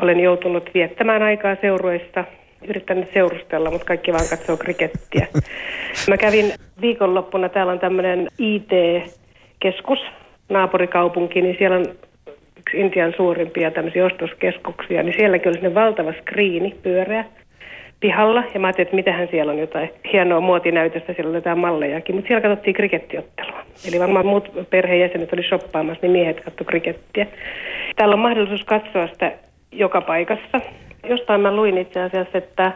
Olen joutunut viettämään aikaa seurueista, yrittänyt seurustella, mutta kaikki vaan katsoo krikettiä. Mä kävin viikonloppuna, täällä on tämmöinen IT-keskus, naapurikaupunki, niin siellä on yksi Intian suurimpia tämmöisiä ostoskeskuksia, niin sielläkin oli valtava skriini pyöreä pihalla. Ja mä ajattelin, että mitähän siellä on jotain hienoa muotinäytöstä, siellä oli jotain mallejakin. Mutta siellä katsottiin krikettiottelua. Eli varmaan muut perheenjäsenet oli shoppaamassa, niin miehet katsoi krikettiä. Täällä on mahdollisuus katsoa sitä joka paikassa. Jostain mä luin itse asiassa, että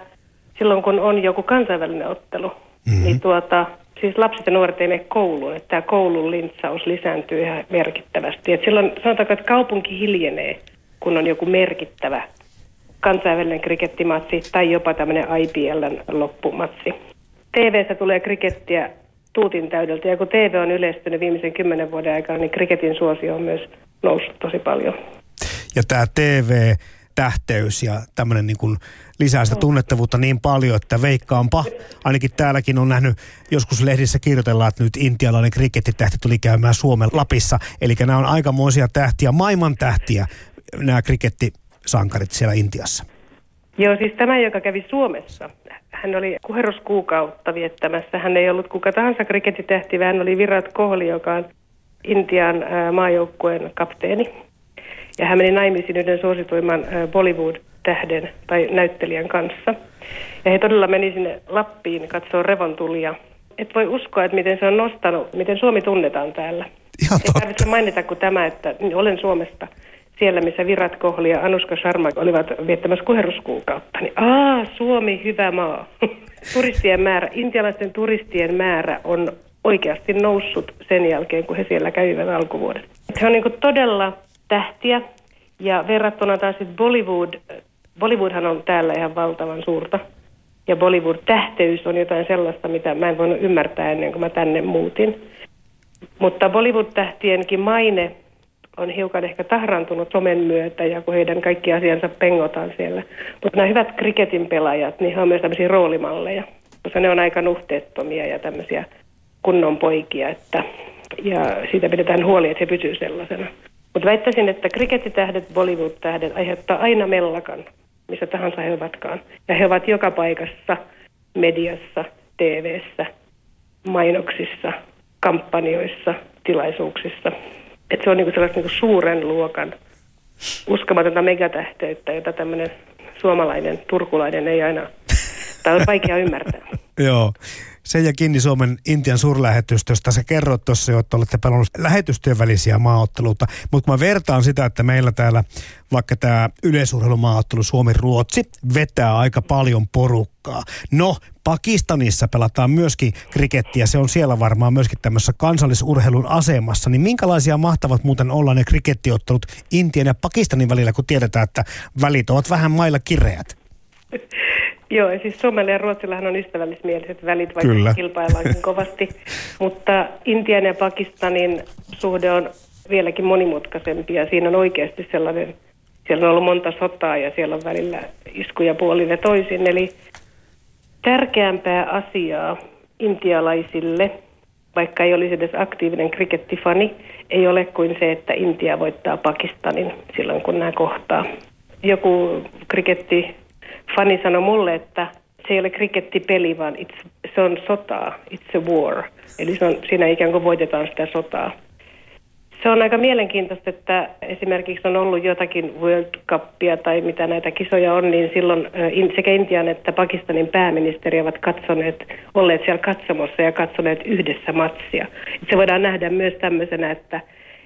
silloin kun on joku kansainvälinen ottelu, mm-hmm. niin tuota, siis lapset ja nuoret ei mene kouluun, että tämä koulun lintsaus lisääntyy ihan merkittävästi. Et silloin sanotaanko, että kaupunki hiljenee, kun on joku merkittävä kansainvälinen krikettimatsi tai jopa tämmöinen IPLn loppumatsi. TVssä tulee krikettiä tuutin täydeltä ja kun TV on yleistynyt viimeisen kymmenen vuoden aikana, niin kriketin suosio on myös noussut tosi paljon. Ja tämä TV tähteys ja tämmöinen niin kuin lisää sitä tunnettavuutta niin paljon, että veikkaanpa, ainakin täälläkin on nähnyt, joskus lehdissä kirjoitellaan, että nyt intialainen krikettitähti tuli käymään Suomen Lapissa. Eli nämä on aikamoisia tähtiä, maailman tähtiä, nämä krikettisankarit siellä Intiassa. Joo, siis tämä, joka kävi Suomessa, hän oli kuheruskuukautta viettämässä. Hän ei ollut kuka tahansa krikettitähti, vaan hän oli Virat Kohli, joka on Intian maajoukkueen kapteeni. Ja hän meni naimisiin yhden suosituimman Bollywood-tähden tai näyttelijän kanssa. Ja he todella meni sinne Lappiin katsoa revontulia. Et voi uskoa, että miten se on nostanut, miten Suomi tunnetaan täällä. Ihan Ei tarvitse mainita kuin tämä, että olen Suomesta siellä, missä Virat Kohli ja Anuska Sharma olivat viettämässä kuheruskuukautta. Niin, aa, Suomi, hyvä maa. turistien määrä, intialaisten turistien määrä on oikeasti noussut sen jälkeen, kun he siellä kävivät alkuvuodet. Se on niin todella tähtiä. Ja verrattuna taas sitten Bollywood, Bollywoodhan on täällä ihan valtavan suurta. Ja Bollywood-tähteys on jotain sellaista, mitä mä en voinut ymmärtää ennen kuin mä tänne muutin. Mutta Bollywood-tähtienkin maine on hiukan ehkä tahrantunut somen myötä ja kun heidän kaikki asiansa pengotaan siellä. Mutta nämä hyvät kriketin pelaajat, niin he on myös tämmöisiä roolimalleja, koska ne on aika nuhteettomia ja tämmöisiä kunnon poikia, että, ja siitä pidetään huoli, että he pysyvät sellaisena. Mutta väittäisin, että krikettitähdet, Bollywood-tähdet aiheuttaa aina mellakan, missä tahansa he ovatkaan. Ja he ovat joka paikassa, mediassa, TV:ssä mainoksissa, kampanjoissa, tilaisuuksissa. Että se on niinku sellaista niinku suuren luokan uskomatonta megatähteyttä, jota tämmöinen suomalainen, turkulainen ei aina, tai on vaikea ymmärtää. Joo. Seija Kinni Suomen Intian suurlähetystöstä. Sä kerroit tuossa jo, että olette pelannut lähetystyön välisiä maaotteluita, mutta mä vertaan sitä, että meillä täällä vaikka tämä yleisurheilumaaottelu Suomi-Ruotsi vetää aika paljon porukkaa. No, Pakistanissa pelataan myöskin krikettiä, se on siellä varmaan myöskin tämmöisessä kansallisurheilun asemassa. Niin minkälaisia mahtavat muuten olla ne krikettiottelut Intian ja Pakistanin välillä, kun tiedetään, että välit ovat vähän mailla kireät? Joo, siis Suomella ja Ruotsillahan on ystävällismieliset välit, vaikka Kyllä. kilpaillaankin kovasti. Mutta Intian ja Pakistanin suhde on vieläkin monimutkaisempi ja siinä on oikeasti sellainen, siellä on ollut monta sotaa ja siellä on välillä iskuja puolin ja toisin. Eli tärkeämpää asiaa intialaisille, vaikka ei olisi edes aktiivinen krikettifani, ei ole kuin se, että Intia voittaa Pakistanin silloin, kun nämä kohtaa. Joku kriketti Fani sanoi mulle, että se ei ole krikettipeli, vaan it's, se on sotaa, it's a war. Eli se on, siinä ikään kuin voitetaan sitä sotaa. Se on aika mielenkiintoista, että esimerkiksi on ollut jotakin World Cupia tai mitä näitä kisoja on, niin silloin sekä Intian että Pakistanin pääministeri ovat katsoneet, olleet siellä katsomossa ja katsoneet yhdessä matsia. Se voidaan nähdä myös tämmöisenä, että,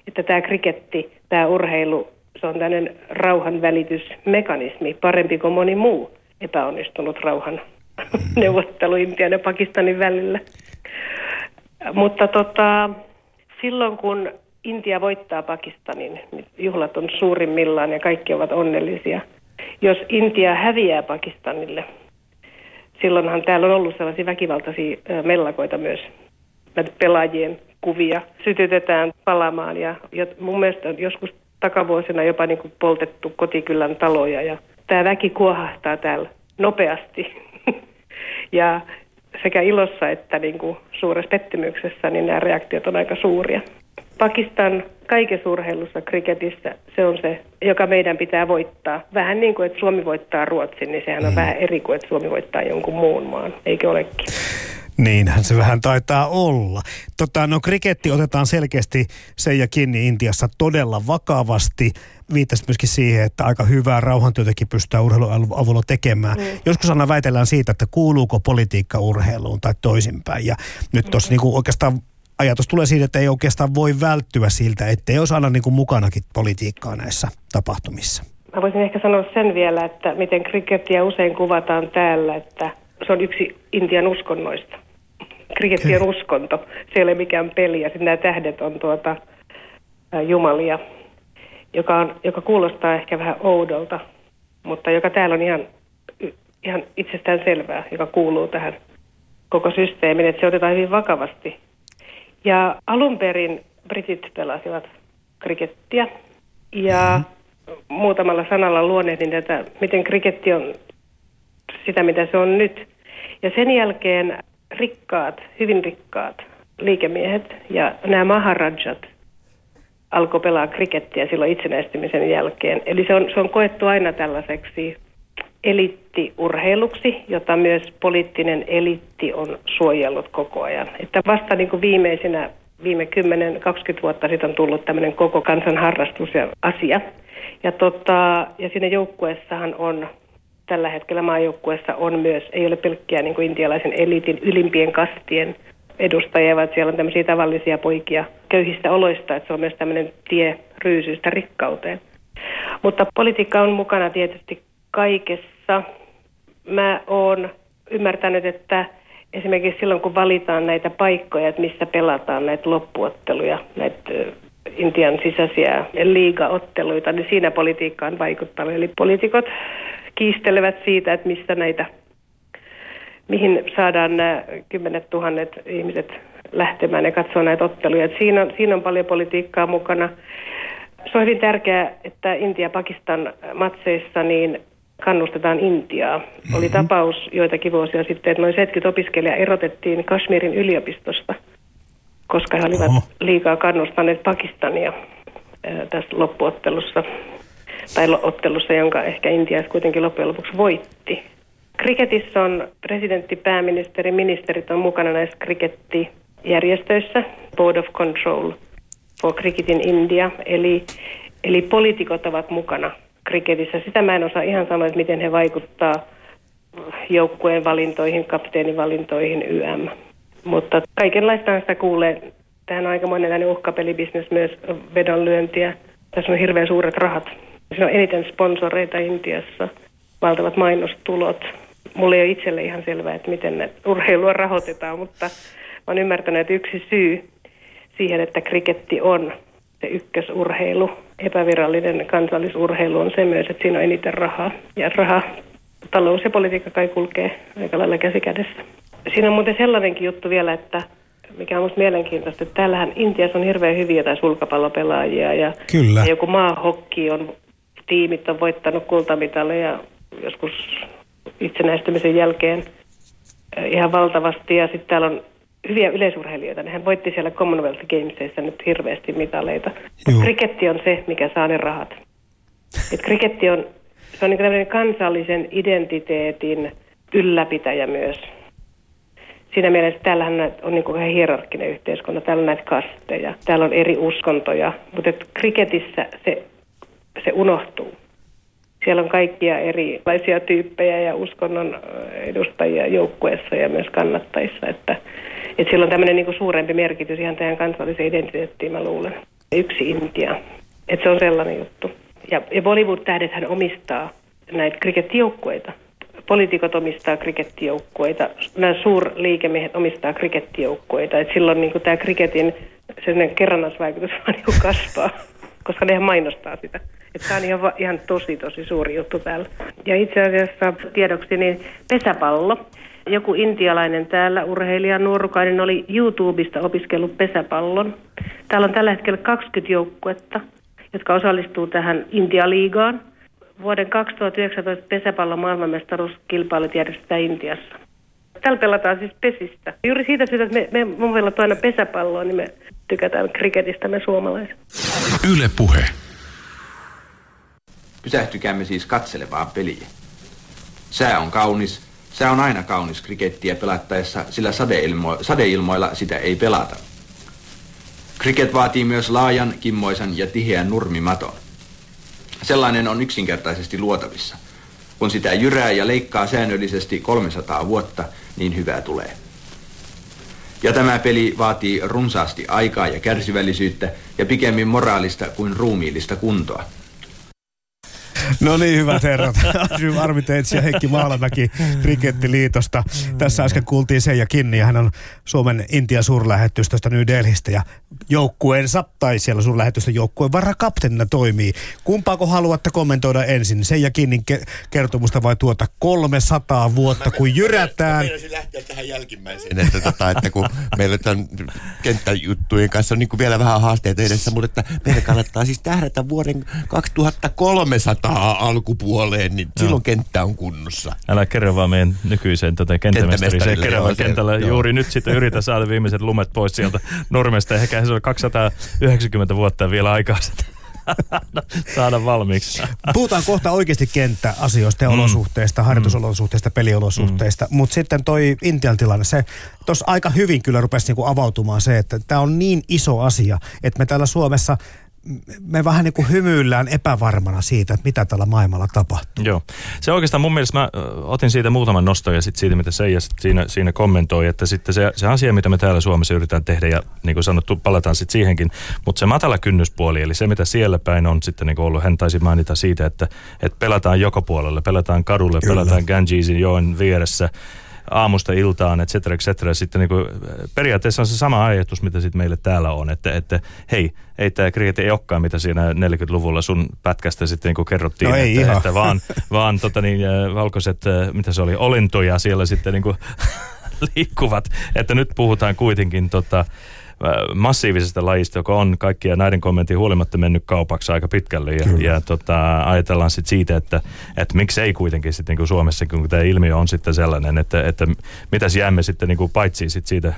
että tämä kriketti, tämä urheilu se on tämmöinen rauhanvälitysmekanismi, parempi kuin moni muu epäonnistunut rauhan neuvottelu Intian ja Pakistanin välillä. Mutta tota, silloin kun Intia voittaa Pakistanin, niin juhlat on suurimmillaan ja kaikki ovat onnellisia. Jos Intia häviää Pakistanille, silloinhan täällä on ollut sellaisia väkivaltaisia mellakoita myös pelaajien kuvia sytytetään palamaan ja mun mielestä joskus takavuosina jopa niin kuin poltettu kotikylän taloja ja tämä väki kuohahtaa täällä nopeasti. ja sekä ilossa että niin kuin suuressa pettymyksessä niin nämä reaktiot on aika suuria. Pakistan kaikessa urheilussa, kriketissä, se on se, joka meidän pitää voittaa. Vähän niin kuin, että Suomi voittaa Ruotsin, niin sehän on mm. vähän eri kuin, että Suomi voittaa jonkun muun maan, eikö olekin? Niinhän se vähän taitaa olla. Tota, no kriketti otetaan selkeästi Seija kiinni Intiassa todella vakavasti. Viittasit myöskin siihen, että aika hyvää rauhantyötäkin pystytään urheilun avulla tekemään. Mm. Joskus aina väitellään siitä, että kuuluuko politiikka urheiluun tai toisinpäin. Ja nyt tuossa mm. niin oikeastaan ajatus tulee siitä, että ei oikeastaan voi välttyä siltä, ettei olisi aina niin kuin mukanakin politiikkaa näissä tapahtumissa. Mä voisin ehkä sanoa sen vielä, että miten krikettiä usein kuvataan täällä, että se on yksi Intian uskonnoista. Kriketti on uskonto, se ei ole mikään peli ja sitten nämä tähdet on tuota, ä, jumalia, joka, on, joka kuulostaa ehkä vähän oudolta, mutta joka täällä on ihan, ihan itsestään selvää, joka kuuluu tähän koko systeemiin, että se otetaan hyvin vakavasti. Ja alun perin britit pelasivat krikettiä ja mm-hmm. muutamalla sanalla luonnehdin tätä, miten kriketti on sitä, mitä se on nyt. Ja sen jälkeen rikkaat, hyvin rikkaat liikemiehet ja nämä maharajat alkoi pelaa krikettiä silloin itsenäistymisen jälkeen. Eli se on, se on koettu aina tällaiseksi elittiurheiluksi, jota myös poliittinen elitti on suojellut koko ajan. Että vasta niin kuin viimeisinä, viime 10-20 vuotta sitten on tullut tämmöinen koko kansan harrastus ja asia. Ja, tota, ja siinä joukkueessahan on tällä hetkellä maajoukkueessa on myös, ei ole pelkkiä niin kuin intialaisen eliitin ylimpien kastien edustajia, vaan siellä on tämmöisiä tavallisia poikia köyhistä oloista, että se on myös tämmöinen tie ryysyistä rikkauteen. Mutta politiikka on mukana tietysti kaikessa. Mä oon ymmärtänyt, että esimerkiksi silloin kun valitaan näitä paikkoja, että missä pelataan näitä loppuotteluja, näitä Intian sisäisiä liigaotteluita, niin siinä politiikka on vaikuttanut. Eli poliitikot kiistelevät siitä, että mistä näitä, mihin saadaan nämä kymmenet tuhannet ihmiset lähtemään ja katsoa näitä otteluja. Et siinä, on, siinä on paljon politiikkaa mukana. Se on hyvin tärkeää, että Intia-Pakistan matseissa niin kannustetaan Intiaa. Mm-hmm. Oli tapaus joitakin vuosia sitten, että noin 70 opiskelijaa erotettiin Kashmirin yliopistosta, koska he olivat Oho. liikaa kannustaneet Pakistania tässä loppuottelussa tai ottelussa, jonka ehkä Intia kuitenkin loppujen lopuksi voitti. Kriketissä on presidentti, pääministeri, ministerit on mukana näissä krikettijärjestöissä, Board of Control for Cricket in India, eli, eli poliitikot ovat mukana kriketissä. Sitä mä en osaa ihan sanoa, että miten he vaikuttaa joukkueen valintoihin, kapteenin valintoihin, YM. Mutta kaikenlaista sitä kuulee. Tähän on aikamoinen uhkapelibisnes myös vedonlyöntiä. Tässä on hirveän suuret rahat. Siinä on eniten sponsoreita Intiassa, valtavat mainostulot. Mulle ei ole itselle ihan selvää, että miten urheilua rahoitetaan, mutta olen ymmärtänyt, että yksi syy siihen, että kriketti on se ykkösurheilu, epävirallinen kansallisurheilu on se myös, että siinä on eniten rahaa. Ja raha, talous ja politiikka kai kulkee aika lailla käsi kädessä. Siinä on muuten sellainenkin juttu vielä, että mikä on minusta mielenkiintoista, että täällähän Intiassa on hirveän hyviä tai sulkapallopelaajia ja, Kyllä. ja joku maahokki on, tiimit on voittanut kultamitaleja joskus itsenäistymisen jälkeen eh, ihan valtavasti ja sitten täällä on hyviä yleisurheilijoita. Nehän voitti siellä Commonwealth Gamesissa nyt hirveästi mitaleita. Kriketti on se, mikä saa ne rahat. Et kriketti on, se on niin kansallisen identiteetin ylläpitäjä myös. Siinä mielessä täällähän on niin kuin hierarkkinen yhteiskunta, täällä on näitä kasteja, täällä on eri uskontoja, mutta kriketissä se, se unohtuu. Siellä on kaikkia erilaisia tyyppejä ja uskonnon edustajia joukkueessa ja myös kannattajissa, että että sillä on tämmöinen niin suurempi merkitys ihan tähän kansalliseen identiteettiin, mä luulen. Yksi Intia. Että se on sellainen juttu. Ja, ja Bollywood-tähdet hän omistaa näitä krikettijoukkueita. Poliitikot omistaa krikettijoukkueita. Nämä suurliikemiehet omistaa krikettijoukkueita. Että silloin niin tämä kriketin kerrannaisvaikutus vaan niin kasvaa, koska nehän mainostaa sitä. Tämä on ihan, ihan tosi, tosi suuri juttu täällä. Ja itse asiassa tiedoksi, niin pesäpallo joku intialainen täällä, urheilija nuorukainen, oli YouTubesta opiskellut pesäpallon. Täällä on tällä hetkellä 20 joukkuetta, jotka osallistuu tähän Intia-liigaan. Vuoden 2019 pesäpallon maailmanmestaruuskilpailut järjestetään Intiassa. Täällä pelataan siis pesistä. Juuri siitä syystä, että me, me aina pesäpalloa, niin me tykätään kriketistä me suomalaiset. Yle Puhe. Pysähtykäämme siis katselemaan peliä. Sää on kaunis, se on aina kaunis krikettiä pelattaessa, sillä sadeilmo- sadeilmoilla sitä ei pelata. Kriket vaatii myös laajan, kimmoisen ja tiheän nurmimaton. Sellainen on yksinkertaisesti luotavissa. Kun sitä jyrää ja leikkaa säännöllisesti 300 vuotta, niin hyvää tulee. Ja tämä peli vaatii runsaasti aikaa ja kärsivällisyyttä ja pikemmin moraalista kuin ruumiillista kuntoa. No niin, hyvät herrat. Teitsi ja Heikki Maalamäki Krikettiliitosta. Tässä äsken kuultiin Seija Kinni ja hän on Suomen Intian suurlähetystöstä New Delhistä ja joukkueensa tai siellä suurlähetystön joukkueen varakapteenina toimii. Kumpaako haluatte kommentoida ensin? Seija Kinnin ke- kertomusta vai tuota 300 vuotta, kun jyrätään? Mä lähteä tähän jälkimmäiseen, että, tota, että kun meillä tämän kenttäjuttujen kanssa on niin vielä vähän haasteita edessä, mutta että meidän kannattaa siis tähdätä vuoden 2300 alkupuoleen, niin silloin kenttä on kunnossa. Älä kerro vaan meidän nykyiseen tota, kenttämestariseen kerran kentällä. joo. Juuri nyt sitten yritä saada viimeiset lumet pois sieltä Nurmesta. Ehkä se on 290 vuotta vielä aikaa sitten saada valmiiksi. Puhutaan kohta oikeasti kenttäasioista ja mm. olosuhteista, harjoitusolosuhteista, peliolosuhteista, mm. mutta sitten toi Intian tilanne, se tuossa aika hyvin kyllä rupesi niinku avautumaan se, että tämä on niin iso asia, että me täällä Suomessa me vähän niin kuin hymyillään epävarmana siitä, että mitä tällä maailmalla tapahtuu. Joo. Se oikeastaan mun mielestä mä otin siitä muutaman noston ja sitten siitä, mitä Seija sit siinä, siinä kommentoi, että sitten se, se asia, mitä me täällä Suomessa yritetään tehdä ja niin kuin sanottu, palataan sitten siihenkin, mutta se matala kynnyspuoli, eli se mitä siellä päin on sitten niin kuin ollut, hän taisi mainita siitä, että, että pelataan joka puolelle, pelataan kadulle, Kyllä. pelataan Gangesin joen vieressä, aamusta iltaan, et cetera, et cetera. Sitten niin kuin, periaatteessa on se sama ajatus, mitä sitten meille täällä on, että, että hei, ei tämä kriket ei olekaan, mitä siinä 40-luvulla sun pätkästä sitten niin kuin kerrottiin, No ei että, ihan. että vaan, vaan tota niin, äh, valkoiset, äh, mitä se oli, olentoja siellä sitten niin kuin liikkuvat, että nyt puhutaan kuitenkin tota, massiivisesta lajista, joka on kaikkia näiden kommenttien huolimatta mennyt kaupaksi aika pitkälle. Ja, ja tota, ajatellaan sitten siitä, että, että miksei kuitenkin sitten niin Suomessa, kun tämä ilmiö on sitten sellainen, että, että mitäs jäämme sitten niin kuin paitsi sit siitä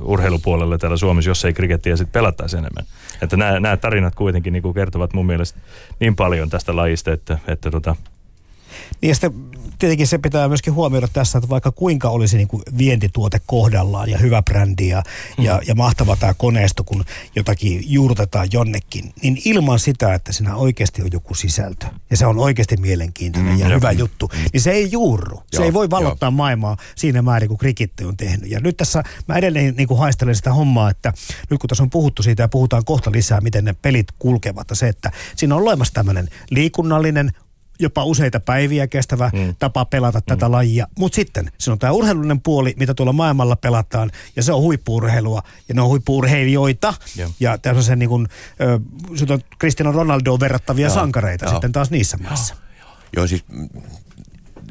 uh, urheilupuolelle täällä Suomessa, jos ei krikettiä sitten pelattaisi enemmän. Että nämä, nämä tarinat kuitenkin niin kuin kertovat mun mielestä niin paljon tästä lajista, että, että tota, Niin ja sitten tietenkin se pitää myöskin huomioida tässä, että vaikka kuinka olisi niin kuin vientituote kohdallaan ja hyvä brändi ja, mm. ja, ja mahtava tämä koneisto, kun jotakin juurtetaan jonnekin, niin ilman sitä, että siinä oikeasti on joku sisältö ja se on oikeasti mielenkiintoinen mm, ja hyvä mm, juttu, niin se ei juurru. Se joo, ei voi valottaa jo. maailmaa siinä määrin, kuin krikitti on tehnyt. Ja nyt tässä mä edelleen niin kuin haistelen sitä hommaa, että nyt kun tässä on puhuttu siitä ja puhutaan kohta lisää, miten ne pelit kulkevat, se, että siinä on olemassa tämmöinen liikunnallinen, jopa useita päiviä kestävä mm. tapa pelata mm. tätä lajia. Mutta sitten se on tämä urheilullinen puoli, mitä tuolla maailmalla pelataan, ja se on huippuurheilua, ja ne on huippuurheilijoita. Yeah. Ja tässä on se niin kuin, äh, on Cristiano Ronaldoon verrattavia Joo. sankareita Joo. sitten taas niissä maissa. Joo siis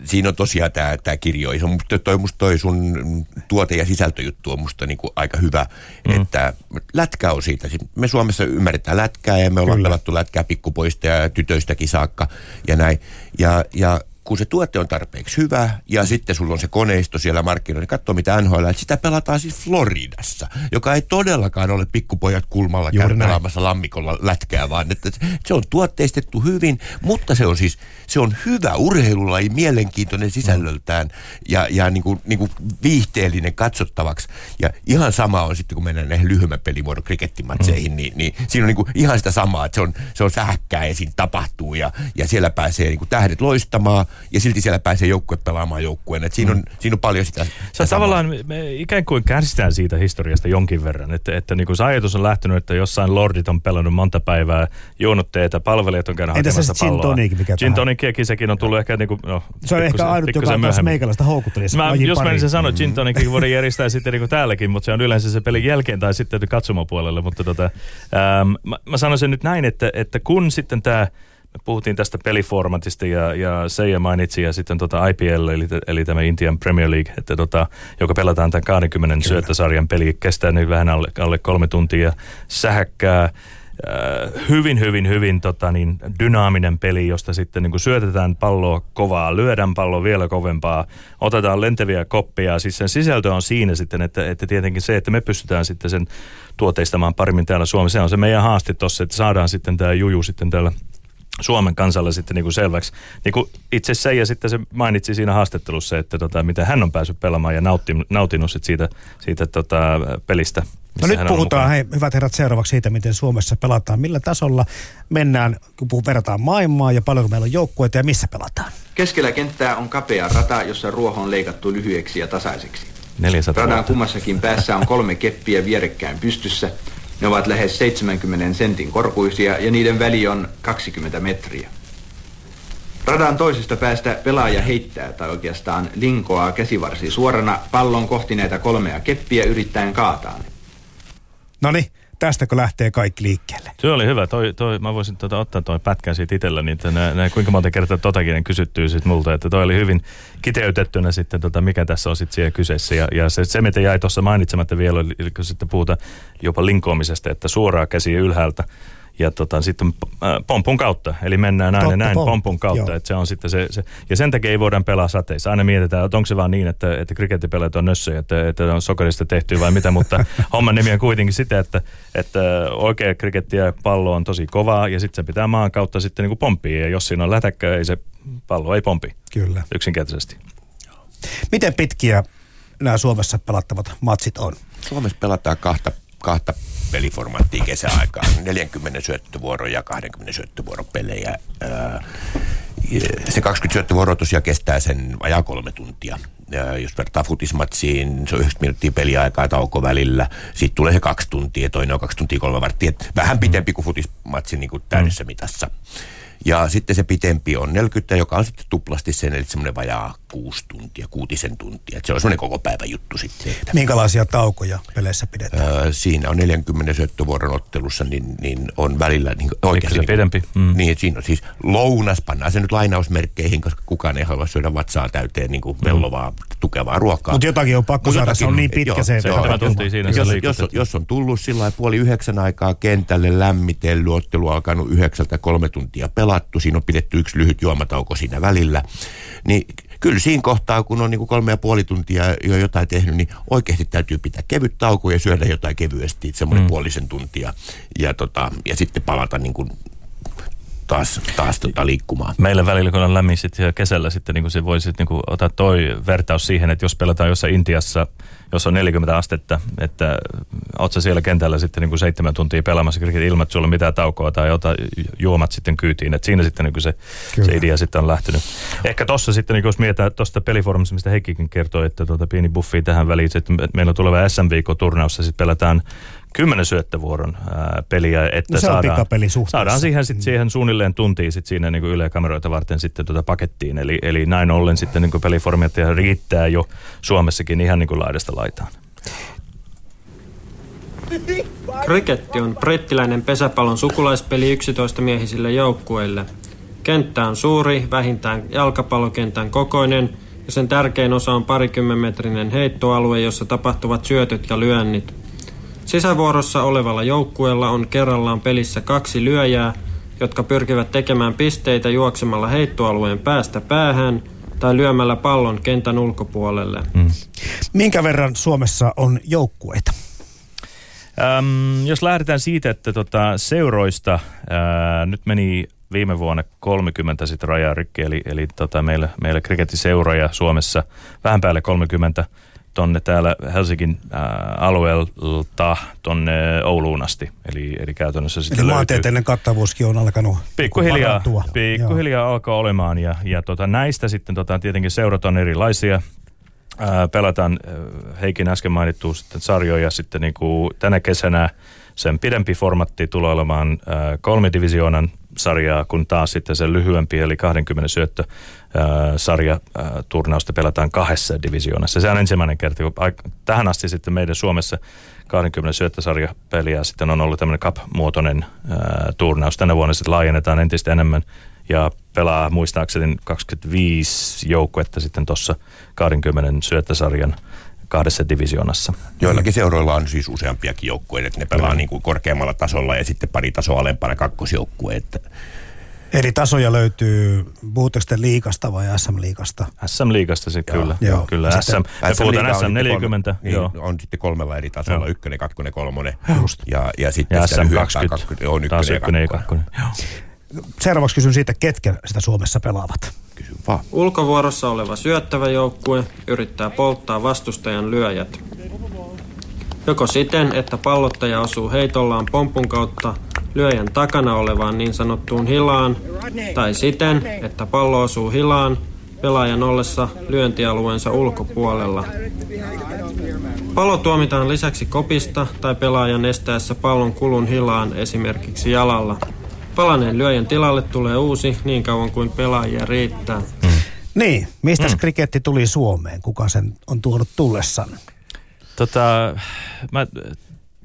siinä on tosiaan tämä, tämä kirjo. Se on toi, musta toi sun tuote- ja sisältöjuttu on musta niinku aika hyvä, mm. että lätkä on siitä. Me Suomessa ymmärretään lätkää ja me ollaan Kyllä. pelattu lätkää pikkupoista ja tytöistäkin saakka ja näin. Ja, ja kun se tuote on tarpeeksi hyvä ja sitten sulla on se koneisto siellä markkinoilla, niin katso mitä NHL, että sitä pelataan siis Floridassa, joka ei todellakaan ole pikkupojat kulmalla käy pelaamassa lammikolla lätkää, vaan. Että se on tuotteistettu hyvin, mutta se on siis se on hyvä urheilulaji, mielenkiintoinen sisällöltään ja, ja niin kuin, niin kuin viihteellinen katsottavaksi. Ja ihan sama on sitten, kun mennään näihin lyhyemmän pelimuodon krikettimatseihin, mm. niin, niin siinä on niin kuin ihan sitä samaa, että se on, se on sähäkkää ja siinä tapahtuu ja, ja siellä pääsee niin kuin tähdet loistamaan ja silti siellä pääsee joukkue pelaamaan joukkueen. Että siinä, on, mm. siinä on paljon sitä, Se on tavallaan, me ikään kuin kärsitään siitä historiasta jonkin verran, että, että niin kuin se ajatus on lähtenyt, että jossain lordit on pelannut monta päivää, juonut teitä, palvelijat on käynyt hakemassa palloa. Entä se gin mikä gin tonikkiakin sekin on tullut ehkä niinku, no, Se on ehkä ainut, joka on meikäläistä houkuttelisi. Mä, jos mä sen sanoa, gin tonikkikin voidaan järjestää sitten niinku täälläkin, mutta se on yleensä se pelin jälkeen tai sitten katsomapuolelle. Mutta tota, ähm, mä, mä sanoisin nyt näin, että, että kun sitten tämä me puhuttiin tästä peliformatista ja, ja Seija mainitsi ja sitten tota IPL, eli, eli tämä Indian Premier League, että tota, joka pelataan tämän 20 Kyllä. syöttösarjan peli, kestää nyt vähän alle, alle kolme tuntia, sähäkkää, Äh, hyvin, hyvin, hyvin tota, niin, dynaaminen peli, josta sitten niin syötetään palloa kovaa, lyödään palloa vielä kovempaa, otetaan lentäviä koppia. Siis sen sisältö on siinä sitten, että, että tietenkin se, että me pystytään sitten sen tuoteistamaan paremmin täällä Suomessa, se on se meidän haaste tuossa, että saadaan sitten tämä juju sitten täällä Suomen kansalle sitten niin kuin selväksi. Niin kuin itse se ja sitten se mainitsi siinä haastattelussa, että tota, miten hän on päässyt pelaamaan ja nautinut, nautinut sit siitä, siitä tota, pelistä. No nyt puhutaan, hei, hyvät herrat, seuraavaksi siitä, miten Suomessa pelataan. Millä tasolla mennään, kun verrataan maailmaa ja paljonko meillä on joukkueita ja missä pelataan? Keskellä kenttää on kapea rata, jossa ruoho on leikattu lyhyeksi ja tasaiseksi. 400 Radan kummassakin päässä on kolme keppiä vierekkäin pystyssä – ne ovat lähes 70 sentin korkuisia ja niiden väli on 20 metriä. Radan toisesta päästä pelaaja heittää tai oikeastaan linkoaa käsivarsi suorana pallon kohti näitä kolmea keppiä yrittäen kaataa. No niin, tästäkö lähtee kaikki liikkeelle? Se oli hyvä. Toi, toi, mä voisin tuota, ottaa tuon pätkän siitä itsellä, niin että nää, nää, kuinka monta kertaa totakin kysyttyy sit multa, että toi oli hyvin kiteytettynä sitten, tota, mikä tässä on sitten siellä kyseessä. Ja, ja se, se, mitä jäi tuossa mainitsematta vielä, eli kun sitten puhutaan jopa linkoamisesta, että suoraa käsi ylhäältä ja tota, sitten äh, pompun kautta. Eli mennään näin Totta, ja näin pom. pompun kautta. Että se on sitten se, se, ja sen takia ei voida pelaa sateissa. Aina mietitään, että onko se vaan niin, että, että krikettipelejä on nössöjä, että, että on sokerista tehty vai mitä, mutta homman nimi on kuitenkin sitä, että, että oikea kriketti ja pallo on tosi kovaa ja sitten se pitää maan kautta sitten niin kuin pomppia ja jos siinä on lätäkkä, ei se pallo ei pompi. Kyllä. Yksinkertaisesti. Miten pitkiä nämä Suomessa pelattavat matsit on? Suomessa pelataan kahta, kahta peliformaattia kesäaikaan. 40 syöttövuoro ja 20 syöttövuoron pelejä. Se 20 syöttövuoroa tosiaan kestää sen ajaa kolme tuntia. Ja jos vertaa futismatsiin, se on 90 minuuttia peliaikaa tauko välillä. Sitten tulee se kaksi tuntia, toinen on kaksi tuntia kolme varttia. Vähän pitempi kuin futismatsi niin kuin täydessä mitassa. Ja sitten se pitempi on 40, joka on sitten tuplasti sen, eli semmoinen vajaa kuusi tuntia, kuutisen tuntia. Että se on semmoinen koko päivä juttu sitten. Että. Minkälaisia taukoja peleissä pidetään? Öö, siinä on 40 syöttövuoron ottelussa, niin, niin on välillä niin oikeasti... Niin, pidempi. Mm. Niin, siinä on siis lounas, pannaan se nyt lainausmerkkeihin, koska kukaan ei halua syödä vatsaa täyteen niin kuin vellovaa, mm. tukevaa ruokaa. Mutta jotakin on pakko saada, se on niin pitkä joo, se. se, joo, tuntia siinä jos, jos, on, jos on tullut sillä puoli yhdeksän aikaa kentälle lämmitellyt, ottelu alkanut yhdeksältä kolme tuntia pelattu, siinä on pidetty yksi lyhyt juomatauko siinä välillä, niin kyllä siinä kohtaa, kun on niin kuin kolme ja puoli tuntia jo jotain tehnyt, niin oikeasti täytyy pitää kevyt tauko ja syödä jotain kevyesti, semmoinen mm. puolisen tuntia ja, tota, ja sitten palata niin kuin taas, taas tota liikkumaan. Meillä välillä, kun on lämmin sit kesällä sitten niin se voi sitten niin ottaa toi vertaus siihen, että jos pelataan jossain Intiassa, jos on 40 astetta, että oot sä siellä kentällä sitten niin kuin seitsemän tuntia pelaamassa kriket ilman, että sulla on mitään taukoa tai ota juomat sitten kyytiin. Että siinä sitten niin kuin se, se idea sitten on lähtenyt. Ehkä tossa sitten, niin jos mietitään tuosta peliformista, mistä Heikkikin kertoi, että tuota pieni buffi tähän väliin, että meillä on tuleva SM-viikko-turnaussa sitten pelataan kymmenen syöttövuoron ää, peliä, että No se saadaan, saadaan siihen, sit, siihen suunnilleen tuntiin sit siinä niin Yle kameroita varten sitten tuota pakettiin. Eli, eli näin ollen sitten niin peliformaattia riittää jo Suomessakin ihan niin kuin laidasta laitaan. Kriketti on brittiläinen pesäpallon sukulaispeli 11-miehisille joukkueille. Kenttä on suuri, vähintään jalkapallokentän kokoinen, ja sen tärkein osa on parikymmenmetrinen heittoalue, jossa tapahtuvat syötöt ja lyönnit. Sisävuorossa olevalla joukkueella on kerrallaan pelissä kaksi lyöjää, jotka pyrkivät tekemään pisteitä juoksemalla heittoalueen päästä päähän tai lyömällä pallon kentän ulkopuolelle. Mm. Minkä verran Suomessa on joukkueita? Öm, jos lähdetään siitä, että tota, seuroista ää, nyt meni viime vuonna 30 sit rajaa rikki, eli, eli tota, meillä, meillä kriketiseuroja Suomessa vähän päälle 30 tonne täällä Helsingin ää, alueelta tonne Ouluun asti. Eli, eli käytännössä sitten Eli maantieteellinen kattavuuskin on alkanut Pikkuhiljaa, pikkuhiljaa alkaa olemaan ja, ja tota, näistä sitten tota, tietenkin seurat on erilaisia. Ää, pelataan ää, Heikin äsken mainittu sitten sarjoja sitten niin kuin tänä kesänä sen pidempi formatti tulee olemaan ää, kolme divisioonan sarjaa, kun taas sitten se lyhyempi eli 20 syöttö sarja turnausta pelataan kahdessa divisioonassa. Se on ensimmäinen kerta, kun tähän asti sitten meidän Suomessa 20 syöttösarjapeliä sitten on ollut tämmöinen cup-muotoinen turnaus. Tänä vuonna sitten laajennetaan entistä enemmän ja pelaa muistaakseni 25 joukkuetta sitten tuossa 20 syöttösarjan kahdessa divisioonassa. Joillakin seuroilla on siis useampiakin joukkueita, että ne pelaa niin kuin korkeammalla tasolla ja sitten pari tasoa alempana kakkosjoukkue. Että Eri tasoja löytyy, puhutteko te liikasta vai SM-liigasta? SM-liigasta se kyllä. Joo. kyllä Ja SM, sitten me puhutaan SM-liiga on sitten SM40. kolme- Niin, joo. on sitten kolmella eri tasolla, Joo. ykkönen, kakkonen, kolmonen. Ja, ja sitten Ja sitä lyhyempää SM20, kakkonen, on ykkönen, ykkönen ja kakkonen. Seuraavaksi kysyn siitä, ketkä sitä Suomessa pelaavat. Kysy vaan. Ulkovuorossa oleva syöttävä joukkue yrittää polttaa vastustajan lyöjät. Joko siten, että pallottaja osuu heitollaan pompun kautta lyöjän takana olevaan niin sanottuun hilaan, tai siten, että pallo osuu hilaan pelaajan ollessa lyöntialueensa ulkopuolella. Pallo tuomitaan lisäksi kopista tai pelaajan estäessä pallon kulun hilaan esimerkiksi jalalla. Palaneen lyöjän tilalle tulee uusi niin kauan kuin pelaajia riittää. Niin, mistä mm. kriketti tuli Suomeen? Kuka sen on tuonut tullessaan? Tota, mä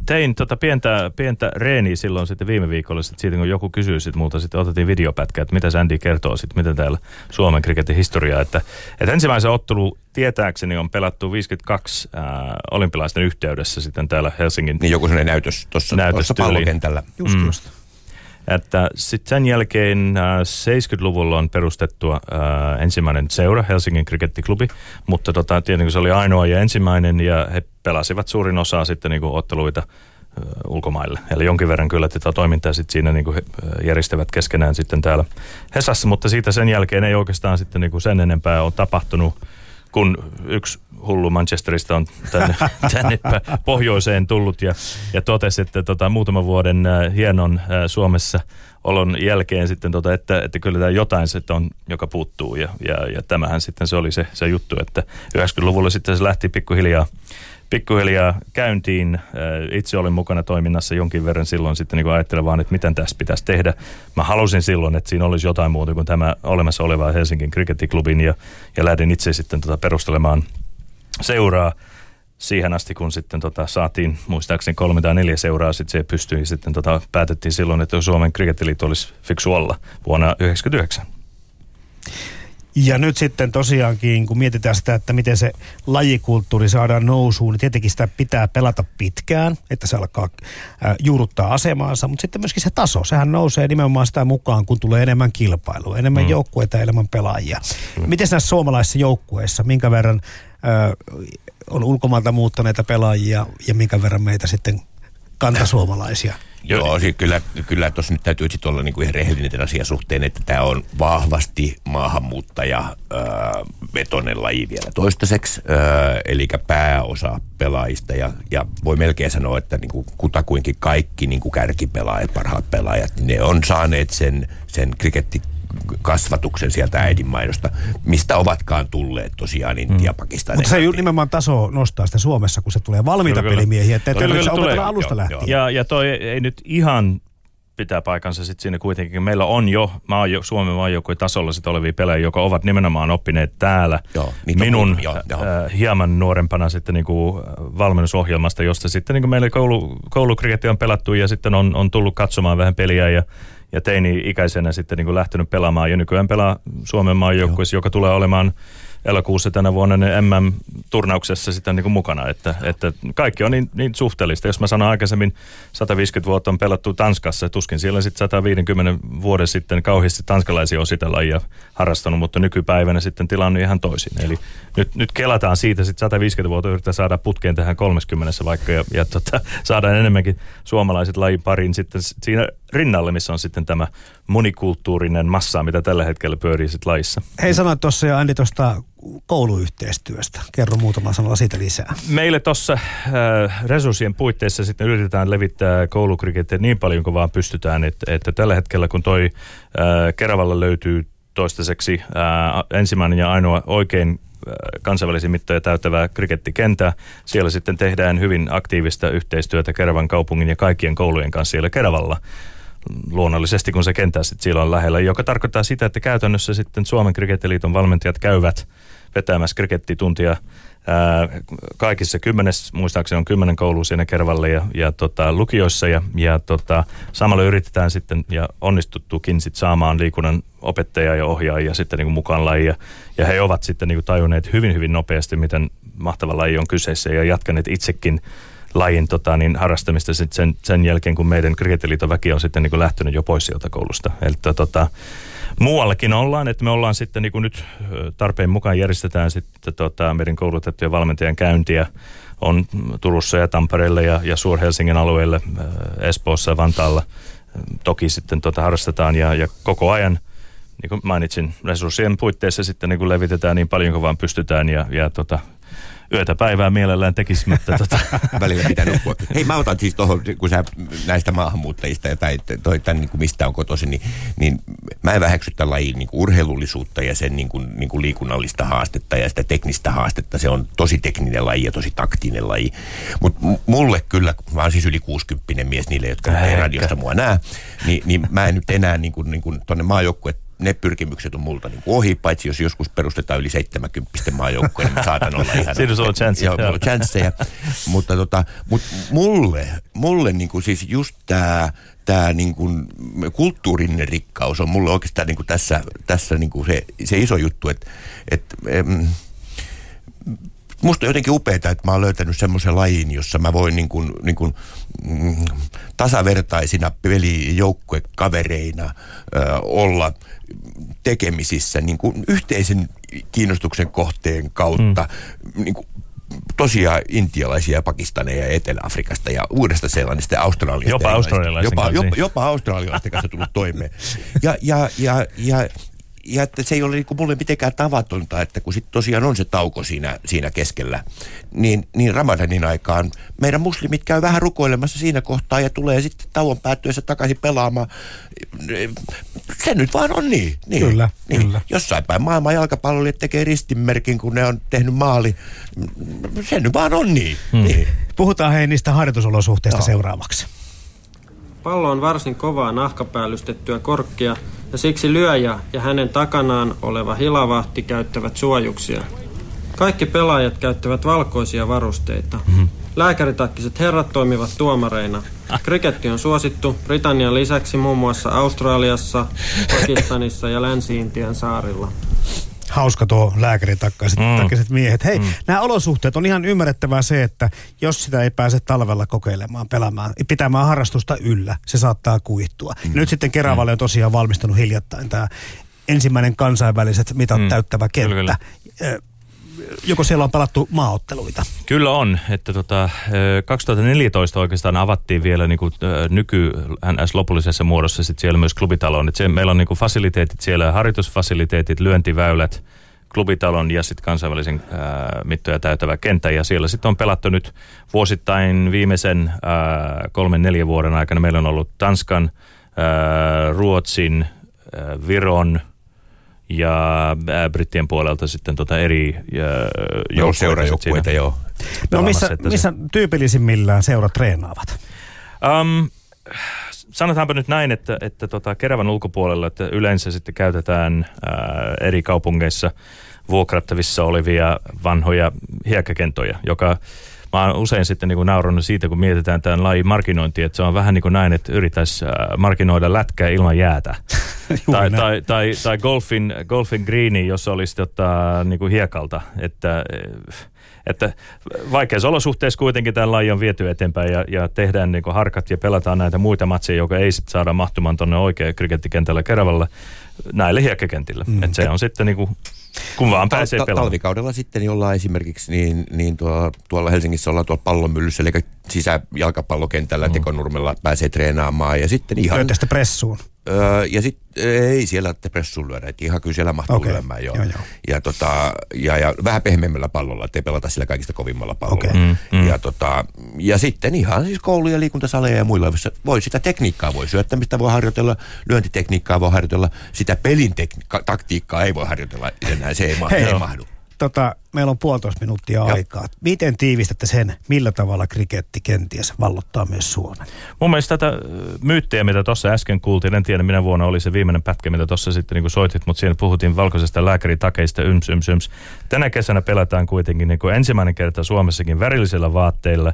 tein tota pientä, pientä reeniä silloin sitten viime viikolla, sit siitä kun joku kysyi sit multa, sitten otettiin videopätkä, että mitä Sandy kertoo sitten, miten täällä Suomen kriketin historiaa, että, että ensimmäisen ottelu tietääkseni on pelattu 52 ää, olympialaisten yhteydessä sitten täällä Helsingin Niin joku sellainen näytös tuossa pallokentällä. Just, mm. just. Että sitten sen jälkeen äh, 70-luvulla on perustettu äh, ensimmäinen seura, Helsingin krikettiklubi, mutta tota, tietenkin se oli ainoa ja ensimmäinen ja he pelasivat suurin osa sitten niinku otteluita äh, ulkomaille. Eli jonkin verran kyllä tätä toimintaa sitten siinä niinku he, äh, järjestävät keskenään sitten täällä Hesassa, mutta siitä sen jälkeen ei oikeastaan sitten niinku sen enempää ole tapahtunut kun yksi hullu Manchesterista on tänne, tänne pohjoiseen tullut ja, ja totesi, että tota, muutaman vuoden äh, hienon äh, Suomessa olon jälkeen sitten, tota, että, että kyllä tämä jotain sitten on, joka puuttuu ja, ja, ja tämähän sitten se oli se, se juttu, että 90-luvulla sitten se lähti pikkuhiljaa pikkuhiljaa käyntiin. Itse olin mukana toiminnassa jonkin verran silloin sitten niin ajattelemaan, että miten tässä pitäisi tehdä. Mä halusin silloin, että siinä olisi jotain muuta kuin tämä olemassa oleva Helsingin krikettiklubin ja, ja lähdin itse sitten tota perustelemaan seuraa siihen asti, kun sitten tota saatiin muistaakseni kolme tai neljä seuraa, sitten se pystyi sitten tota, päätettiin silloin, että Suomen krikettiliitto olisi fiksu olla vuonna 1999. Ja nyt sitten tosiaankin, kun mietitään sitä, että miten se lajikulttuuri saadaan nousuun, niin tietenkin sitä pitää pelata pitkään, että se alkaa äh, juurruttaa asemaansa, mutta sitten myöskin se taso, sehän nousee nimenomaan sitä mukaan, kun tulee enemmän kilpailua, enemmän mm. joukkueita ja enemmän pelaajia. Mm. Miten näissä suomalaisissa joukkueissa, minkä verran äh, on ulkomailta muuttaneita pelaajia ja minkä verran meitä sitten kantasuomalaisia. Joo, siis kyllä, kyllä tuossa nyt täytyy sitten olla niinku ihan rehellinen tämän asian suhteen, että tämä on vahvasti maahanmuuttaja äh, vetonen laji vielä toistaiseksi, äh, eli pääosa pelaajista ja, ja voi melkein sanoa, että niinku kutakuinkin kaikki niinku kärkipelaajat, parhaat pelaajat, ne on saaneet sen, sen kriketti kasvatuksen sieltä äidinmaidosta, mistä ovatkaan tulleet tosiaan Intia, mm. Pakistan. Mutta se nimenomaan taso nostaa sitä Suomessa, kun se tulee valmiita kyllä, pelimiehiä, että kyllä, kyllä, opetella alusta joo, lähtien. Ja, ja toi ei nyt ihan pitää paikansa sitten siinä kuitenkin. Meillä on jo maa, Suomen maajoukkojen tasolla sit olevia pelejä, jotka ovat nimenomaan oppineet täällä joo, minun on, joo, joo. Äh, hieman nuorempana sitten niinku valmennusohjelmasta, josta sitten niinku meillä koulu, koulukriketti on pelattu ja sitten on, on tullut katsomaan vähän peliä ja ja teini-ikäisenä sitten niin kuin lähtenyt pelaamaan ja nykyään pelaa Suomen maajoukkueessa, joka tulee olemaan elokuussa tänä vuonna ne MM-turnauksessa sitten niin kuin mukana, että, että kaikki on niin, niin suhteellista. Jos mä sanon aikaisemmin 150 vuotta on pelattu Tanskassa, tuskin siellä sitten 150 vuoden sitten kauheasti tanskalaisia ositella ja harrastanut, mutta nykypäivänä sitten tilanne on ihan toisin. Eli nyt, nyt kelataan siitä sitten 150 vuotta yrittää saada putkeen tähän 30 vaikka ja, ja tota, saadaan enemmänkin suomalaiset lajin pariin sitten siinä rinnalle, missä on sitten tämä monikulttuurinen massa, mitä tällä hetkellä pyörii sitten lajissa. Hei sanoit tuossa jo Andi tuosta kouluyhteistyöstä. Kerro muutama sanalla siitä lisää. Meille tuossa äh, resurssien puitteissa sitten yritetään levittää koulukrikettiä niin paljon kuin vaan pystytään, että, että tällä hetkellä kun toi äh, Keravalla löytyy toistaiseksi äh, ensimmäinen ja ainoa oikein kansainvälisiä mittoja täyttävää krikettikentää. Siellä sitten tehdään hyvin aktiivista yhteistyötä Keravan kaupungin ja kaikkien koulujen kanssa siellä Keravalla luonnollisesti, kun se kenttä sitten on lähellä, joka tarkoittaa sitä, että käytännössä sitten Suomen krikettiliiton valmentajat käyvät vetämässä krikettituntia ää, kaikissa kymmenes, muistaakseni on kymmenen koulua siinä Kervalle ja, ja tota, lukioissa ja, ja tota, samalla yritetään sitten ja onnistuttukin sitten saamaan liikunnan opettajia ja ohjaajia sitten niin kuin mukaan lajia ja he ovat sitten niin kuin tajunneet hyvin hyvin nopeasti, miten mahtava laji on kyseessä ja jatkaneet itsekin lajin tota, niin harrastamista sit sen, sen jälkeen, kun meidän kriketiliiton väki on sitten niin kuin lähtenyt jo pois sieltä koulusta. Eli tota, muuallakin ollaan, että me ollaan sitten niin kuin nyt tarpeen mukaan järjestetään sitten tota, meidän koulutettujen valmentajan käyntiä on Turussa ja Tampereella ja, ja Suur-Helsingin alueelle, Espoossa ja Vantaalla. Toki sitten tota harrastetaan ja, ja koko ajan – niin kuin mainitsin, resurssien puitteissa sitten niin kuin levitetään niin paljon kuin vaan pystytään ja, ja tota, yötä päivää mielellään tekisi, mutta tota. Välillä pitää nukkua. Hei mä otan siis tuohon, kun sä näistä maahanmuuttajista ja tai, toi, tämän, niin kuin mistä on kotosi, niin, niin mä en väheksy tämän lajin niin kuin urheilullisuutta ja sen niin kuin, niin kuin liikunnallista haastetta ja sitä teknistä haastetta. Se on tosi tekninen laji ja tosi taktinen laji. Mutta mulle kyllä, mä oon siis yli 60 mies niille, jotka ei radiosta mua näe, niin, niin mä en nyt enää niin kuin, niin kuin tuonne maajoukkuet ne pyrkimykset on multa niin ohi, paitsi jos joskus perustetaan yli 70 maajoukkoja, niin saatan olla ihan... Siinä on chansseja. Joo, on chansseja. mutta tota, mut mulle, mulle niin kuin siis just tämä tämä niin kuin kulttuurinen rikkaus on mulle oikeastaan niin kuin tässä, tässä niin kuin se, se iso juttu, että, että musta on jotenkin upeaa, että mä oon löytänyt semmoisen lajin, jossa mä voin niin kuin, niin kuin, mm, tasavertaisina pelijoukkuekavereina ö, olla tekemisissä niin kuin yhteisen kiinnostuksen kohteen kautta. Mm. Niin kuin, tosiaan intialaisia, pakistaneja, Etelä-Afrikasta ja Uudesta-Seelannista ja Australiasta. Jopa australialaisten jopa, jopa, jopa australialaisten kanssa tullut toimeen. Ja, ja, ja, ja ja että se ei ole niin mulle mitenkään tavatonta, että kun sitten tosiaan on se tauko siinä, siinä keskellä, niin, niin Ramadanin aikaan meidän muslimit käy vähän rukoilemassa siinä kohtaa ja tulee sitten tauon päättyessä takaisin pelaamaan. Se nyt vaan on niin. niin kyllä, niin. kyllä. Jossain päin maailman jalkapallolijat tekee ristinmerkin, kun ne on tehnyt maali. Se nyt vaan on niin. Hmm. niin. Puhutaan hei niistä harjoitusolosuhteista no. seuraavaksi. Pallo on varsin kovaa nahkapäällystettyä korkkia ja siksi lyöjä ja hänen takanaan oleva hilavahti käyttävät suojuksia. Kaikki pelaajat käyttävät valkoisia varusteita. Mm-hmm. Lääkäritakkiset herrat toimivat tuomareina. Kriketti on suosittu Britannian lisäksi muun muassa Australiassa, Pakistanissa ja Länsi-Intian saarilla hauska tuo lääkäritakkaiset mm. miehet. Hei, mm. nämä olosuhteet on ihan ymmärrettävää se, että jos sitä ei pääse talvella kokeilemaan, pelaamaan, pitämään harrastusta yllä, se saattaa kuihtua. Mm. nyt sitten Keravalle on tosiaan valmistunut hiljattain tämä ensimmäinen kansainväliset mitat mm. täyttävä kenttä. Kyllä, kyllä joko siellä on pelattu maaotteluita? Kyllä on, että tota, ö, 2014 oikeastaan avattiin vielä niin kuin, nyky NS lopullisessa muodossa sit siellä myös klubitalon. Et se, meillä on niin kuin fasiliteetit siellä, harjoitusfasiliteetit, lyöntiväylät, klubitalon ja sitten kansainvälisen ää, mittoja täytävä kenttä. Ja siellä sitten on pelattu nyt vuosittain viimeisen ää, kolmen neljän vuoden aikana. Meillä on ollut Tanskan, ää, Ruotsin, ää, Viron ja ää, Brittien puolelta sitten tota eri ää, Joo, joukkueita seurajoukkueita, joo. No missä, se- missä tyypillisimmillään seurat treenaavat? Um, sanotaanpa nyt näin, että, että tota, Kerävän ulkopuolella, että yleensä sitten käytetään ää, eri kaupungeissa vuokrattavissa olevia vanhoja hiekkakentoja, joka Mä oon usein sitten niin naurannut siitä, kun mietitään tämän lajin markkinointia, että se on vähän niin kuin näin, että yrittäisi ää, markkinoida lätkää ilman jäätä. tai, tai, tai, tai golfin, golfin greeni, jos olisi tota, niin kuin hiekalta. Että, että vaikeassa olosuhteissa kuitenkin tämä laji on viety eteenpäin ja, ja tehdään niin kuin harkat ja pelataan näitä muita matseja, joka ei sitten saada mahtumaan tuonne oikein krikettikentällä Keravalla näille hiekkakentille. Mm. Että se on sitten niin kuin, kun vaan pääsee Tal- pelaamaan. Talvikaudella sitten jollain esimerkiksi niin, niin tuolla, tuolla Helsingissä ollaan tuolla pallomyllyssä, eli sisäjalkapallokentällä mm. Tekonurmella pääsee treenaamaan. Ja sitten ihan... Lyötte sitä pressuun. Öö, ja sitten ei siellä te pressuun lyödä, että ihan kyllä siellä mahtuu okay. lyömään joo. Joo, joo. Ja, tota, ja, ja vähän pehmeämmällä pallolla, ettei pelata sillä kaikista kovimmalla pallolla. Okei. Mm, mm. Ja, tota, ja sitten ihan siis kouluja, liikuntasaleja ja muilla, joissa voi sitä tekniikkaa, voi syöttämistä voi harjoitella, lyöntitekniikkaa voi harjoitella, sitä pelin tekni- taktiikkaa ei voi harjoitella enää, se ei, ma- Hei. ei mahdu. Tota, meillä on puolitoista minuuttia aikaa. Miten tiivistätte sen, millä tavalla kriketti kenties vallottaa myös Suomen? Mun mielestä tätä myyttiä, mitä tuossa äsken kuultiin, en tiedä minä vuonna oli se viimeinen pätkä, mitä tuossa sitten niin soitit, mutta siinä puhuttiin valkoisesta lääkäritakeista, yms, yms, yms. Tänä kesänä pelataan kuitenkin niin kuin ensimmäinen kerta Suomessakin värillisillä vaatteilla,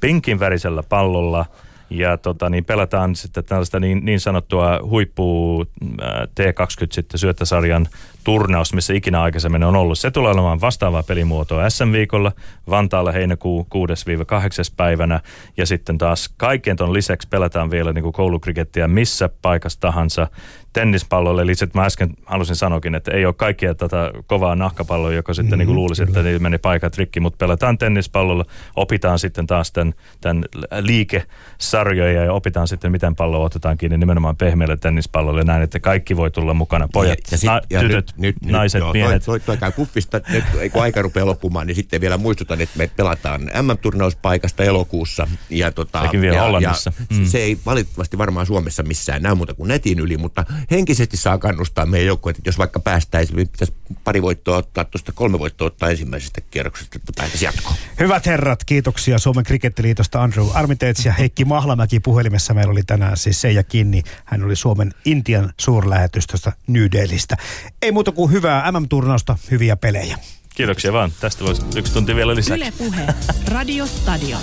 pinkin värisellä pallolla, ja tota, niin pelataan sitten tällaista niin, niin sanottua huippu äh, T20 sitten syöttäsarjan turnaus, missä ikinä aikaisemmin on ollut. Se tulee olemaan vastaavaa pelimuotoa SM-viikolla, Vantaalla heinäkuu 6-8 päivänä, ja sitten taas kaiken ton lisäksi pelataan vielä niin kuin koulukrikettiä missä paikassa tahansa tennispallolle. Eli mä äsken halusin sanoakin, että ei ole kaikkia tätä kovaa nahkapalloa, joka sitten mm, niin kuin luulisi, että niin meni paikat rikki, mutta pelataan tennispallolla, opitaan sitten taas tämän, tämän liikesarjoja ja opitaan sitten, miten pallo otetaan kiinni nimenomaan pehmeälle tennispallolle ja näin, että kaikki voi tulla mukana. Pojat, ja, sit, na, ja tytöt, nyt, naiset, nyt, joo, miehet. Toi, toi, toi käy puffista, nyt kun aika rupeaa loppumaan, niin sitten vielä muistutan, että me pelataan MM-turnauspaikasta elokuussa. Ja, tota, Sekin vielä ja, Hollannissa. Ja Mm. Se ei valitettavasti varmaan Suomessa missään näy muuta kuin netin yli, mutta henkisesti saa kannustaa meidän joukkueet, että jos vaikka päästäisiin, niin pitäisi pari voittoa ottaa, tuosta kolme voittoa ottaa ensimmäisestä kierroksesta, että päätäisiin jatkoon. Hyvät herrat, kiitoksia Suomen krikettiliitosta Andrew Armiteets ja Heikki Mahlamäki puhelimessa. Meillä oli tänään siis Seija Kinni. Hän oli Suomen Intian suurlähetystöstä New Delhistä. Ei muuta kuin hyvää MM-turnausta, hyviä pelejä. Kiitoksia vaan. Tästä voisi yksi tunti vielä lisää. Yle Puhe. Radio Stadion.